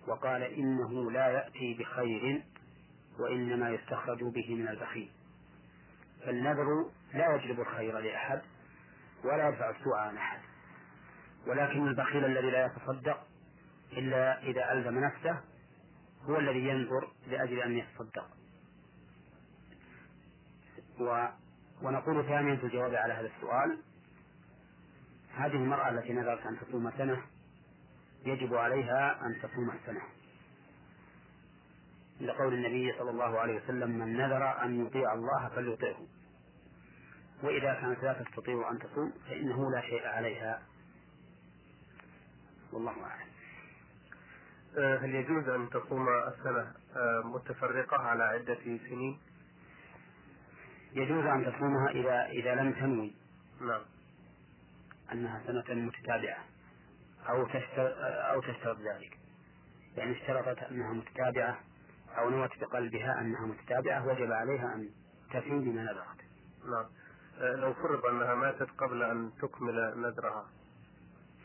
وقال إنه لا يأتي بخير وإنما يستخرج به من البخيل. فالنذر لا يجلب الخير لأحد ولا يدفع السوء عن أحد. ولكن البخيل الذي لا يتصدق إلا إذا ألزم نفسه هو الذي ينظر لأجل أن يتصدق. ونقول ثانيا في الجواب على هذا السؤال هذه المرأة التي نذرت أن تصوم سنة يجب عليها أن تصوم السنة لقول النبي صلى الله عليه وسلم من نذر أن يطيع الله فليطيعه. وإذا كانت لا تستطيع أن تصوم فإنه لا شيء عليها. والله أعلم. آه، هل يجوز أن تصوم السنة آه، متفرقة على عدة سنين؟ يجوز أن تصومها إذا إذا لم تنوي. نعم. أنها سنة متتابعة. أو أو تشترط ذلك. يعني اشترطت أنها متتابعة أو نوت بقلبها أنها متتابعة وجب عليها أن تفي بما نذرت. نعم. آه، لو فرض أنها ماتت قبل أن تكمل نذرها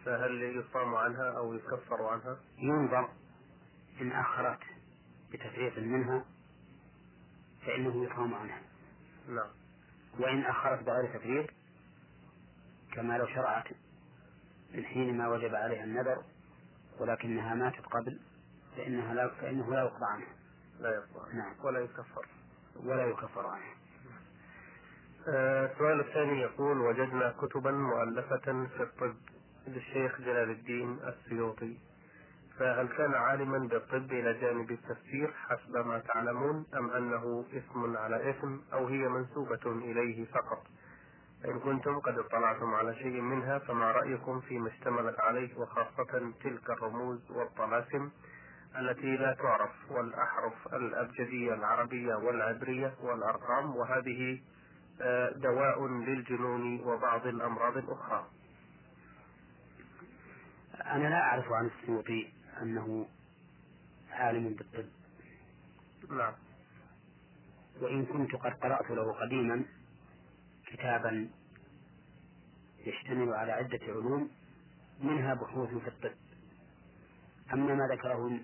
فهل يصام عنها أو يكفر عنها؟ ينظر إن أخرت بتفريط منها فإنه يصام عنها. نعم وإن أخرت بغير تفريط كما لو شرعت من حين ما وجب عليها النذر ولكنها ماتت قبل فإنها لا فإنه لا يقضى عنها. لا يقضى نعم. ولا يكفر. ولا يكفر عنها. آه، السؤال الثاني يقول وجدنا كتبا مؤلفة في الطب للشيخ جلال الدين السيوطي. فهل كان عالما بالطب إلى جانب التفسير حسب ما تعلمون أم أنه اسم على اسم أو هي منسوبة إليه فقط؟ إن كنتم قد اطلعتم على شيء منها فما رأيكم فيما اشتملت عليه وخاصة تلك الرموز والطلاسم التي لا تعرف والأحرف الأبجدية العربية والعبرية والأرقام؟ وهذه آه، دواء للجنون وبعض الأمراض الأخرى. أنا لا أعرف عن السيوطي أنه عالم بالطب. نعم. وإن كنت قد قرأت له قديما كتابا يشتمل على عدة علوم منها بحوث في الطب. أما ما ذكره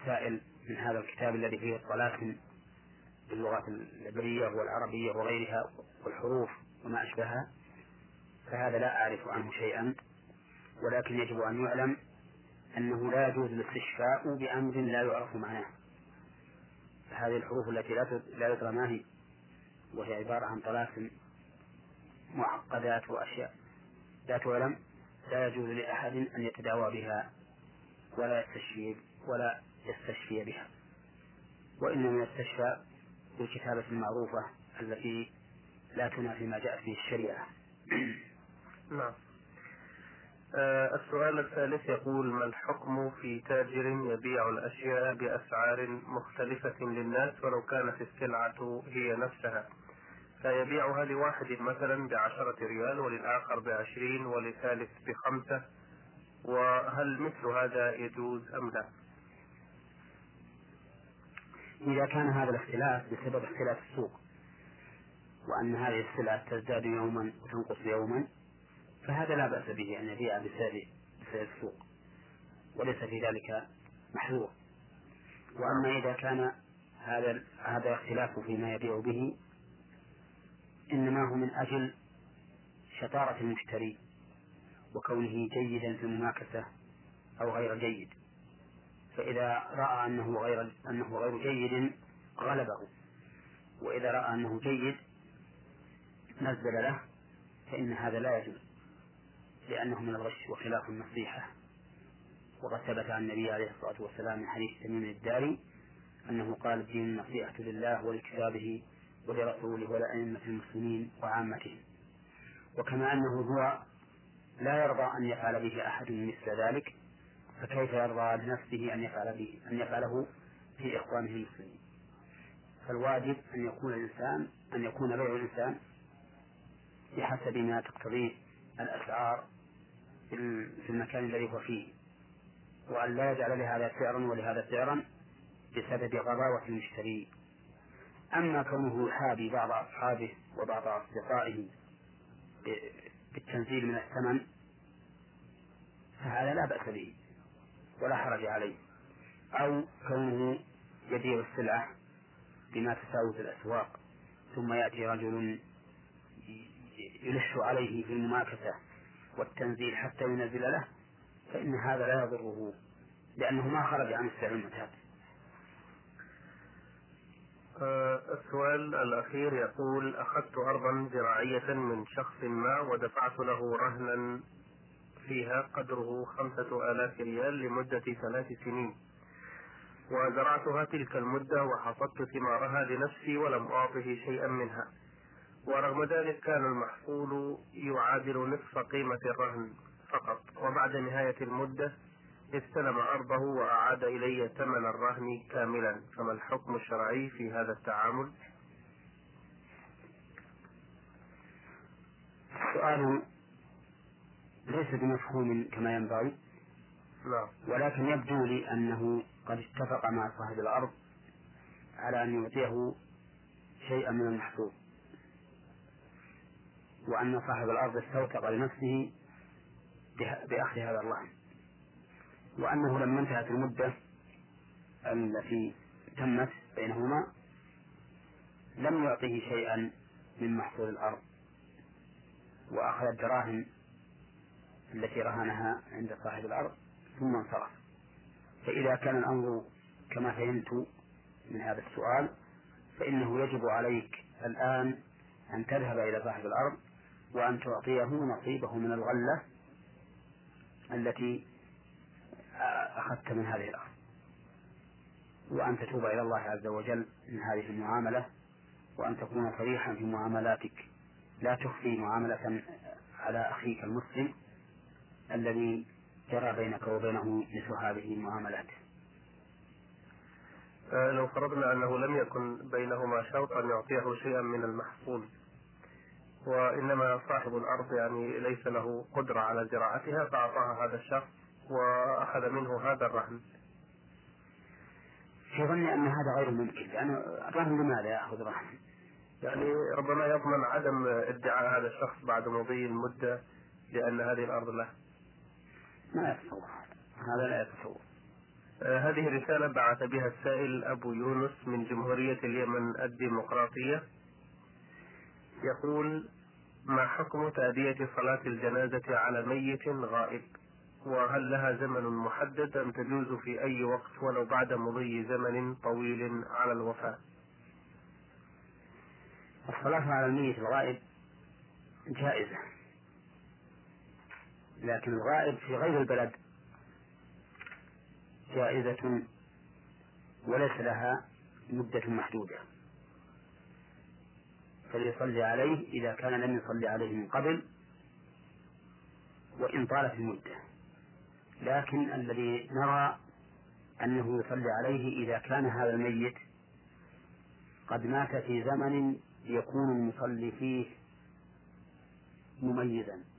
السائل من هذا الكتاب الذي فيه الطلاسم باللغات العبرية والعربية وغيرها والحروف وما أشبهها فهذا لا أعرف عنه شيئا ولكن يجب أن يعلم أنه لا يجوز الاستشفاء بأمر لا يعرف معناه. فهذه الحروف التي لا لا يدرى ما هي وهي عبارة عن طلاسم معقدات وأشياء. لا تعلم لا يجوز لأحد أن يتداوى بها ولا يستشفي ولا يستشفي بها. وإنما يستشفى بالكتابة المعروفة التي لا تنافي ما جاءت به الشريعة. نعم. آه السؤال الثالث يقول ما الحكم في تاجر يبيع الأشياء بأسعار مختلفة للناس ولو كانت السلعة هي نفسها فيبيعها لواحد مثلا بعشرة ريال وللآخر بعشرين وللثالث بخمسة وهل مثل هذا يجوز أم لا؟ إذا كان هذا الاختلاف بسبب اختلاف السوق وأن هذه السلعة تزداد يوما وتنقص يوما فهذا لا بأس به أن يبيع بسعر بسعر السوق وليس في ذلك محذور. وأما إذا كان هذا هذا اختلاف فيما يبيع به إنما هو من أجل شطارة المشتري وكونه جيدا في المماكسة أو غير جيد. فإذا رأى أنه غير أنه غير جيد غلبه. وإذا رأى أنه جيد نزل له فإن هذا لا يجوز. لأنه من الغش وخلاف النصيحة. وقد ثبت عن النبي عليه الصلاة والسلام من حديث تميم الداري أنه قال الدين النصيحة لله ولكتابه ولرسوله ولأئمة المسلمين وعامتهم. وكما أنه هو لا يرضى أن يفعل به أحد مثل ذلك فكيف يرضى لنفسه أن يفعل به أن يفعله في إخوانه المسلمين؟ فالواجب أن يكون الإنسان أن يكون بيع الإنسان بحسب ما تقتضيه الأسعار في المكان الذي هو فيه. وأن لا يجعل لهذا سعرا ولهذا سعرا بسبب غباوة المشتري. أما كونه يحابي بعض أصحابه وبعض أصدقائه بالتنزيل من الثمن فهذا لا بأس به ولا حرج عليه. أو كونه يبيع السلعة بما تساوي في الأسواق ثم يأتي رجل يلح عليه في المماكسة والتنزيل حتى ينزل له فإن هذا لا يضره لأنه ما خرج عن السعر المعتاد آه، السؤال الأخير يقول أخذت أرضا زراعية من شخص ما ودفعت له رهنا فيها قدره خمسة آلاف ريال لمدة ثلاث سنين وزرعتها تلك المدة وحصدت ثمارها لنفسي ولم أعطه شيئا منها. ورغم ذلك كان المحصول يعادل نصف قيمة الرهن فقط وبعد نهاية المدة استلم أرضه وأعاد إلي ثمن الرهن كاملا. فما الحكم الشرعي في هذا التعامل؟ السؤال ليس بمفهوم كما ينبغي نعم. ولكن يبدو لي أنه قد اتفق مع صاحب الأرض على أن يعطيه شيئا من المحصول. وأن صاحب الأرض استوثق لنفسه بأخذ هذا الرهن وأنه لما انتهت المدة التي تمت بينهما لم يعطه شيئا من محصول الأرض. وأخذ الدراهم التي رهنها عند صاحب الأرض ثم انصرف. فإذا كان الأمر كما فهمت من هذا السؤال فإنه يجب عليك الآن أن تذهب إلى صاحب الأرض وأن تعطيه نصيبه من الغلة التي أخذت من هذه الأرض. وأن تتوب إلى الله عز وجل من هذه المعاملة وأن تكون صريحا في معاملاتك. لا تخفي معاملة على أخيك المسلم الذي جرى بينك وبينه مثل هذه المعاملات. آه، لو فرضنا أنه لم يكن بينهما شرط أن يعطيه شيئا من المحصول. وإنما صاحب الأرض يعني ليس له قدرة على زراعتها فأعطاها هذا الشخص وأخذ منه هذا الرهن. في ظني أن هذا غير ممكن لأن الرهن لماذا يأخذ رهن؟ يعني ربما يضمن عدم ادعاء هذا الشخص بعد مضي المدة لأن هذه الأرض له. ما يتصور هذا لا يتصور. آه، هذه رسالة بعث بها السائل أبو يونس من جمهورية اليمن الديمقراطية. يقول ما حكم تأدية صلاة الجنازة على ميت غائب؟ وهل لها زمن محدد أم تجوز في أي وقت ولو بعد مضي زمن طويل على الوفاة؟ الصلاة على الميت الغائب جائزة لكن الغائب في غير البلد جائزة وليس لها مدة محدودة. فليصلي عليه إذا كان لم يصلي عليه من قبل وإن طالت المدة. لكن الذي نرى أنه يصلي عليه إذا كان هذا الميت قد مات في زمن يكون المصلي فيه مميزا.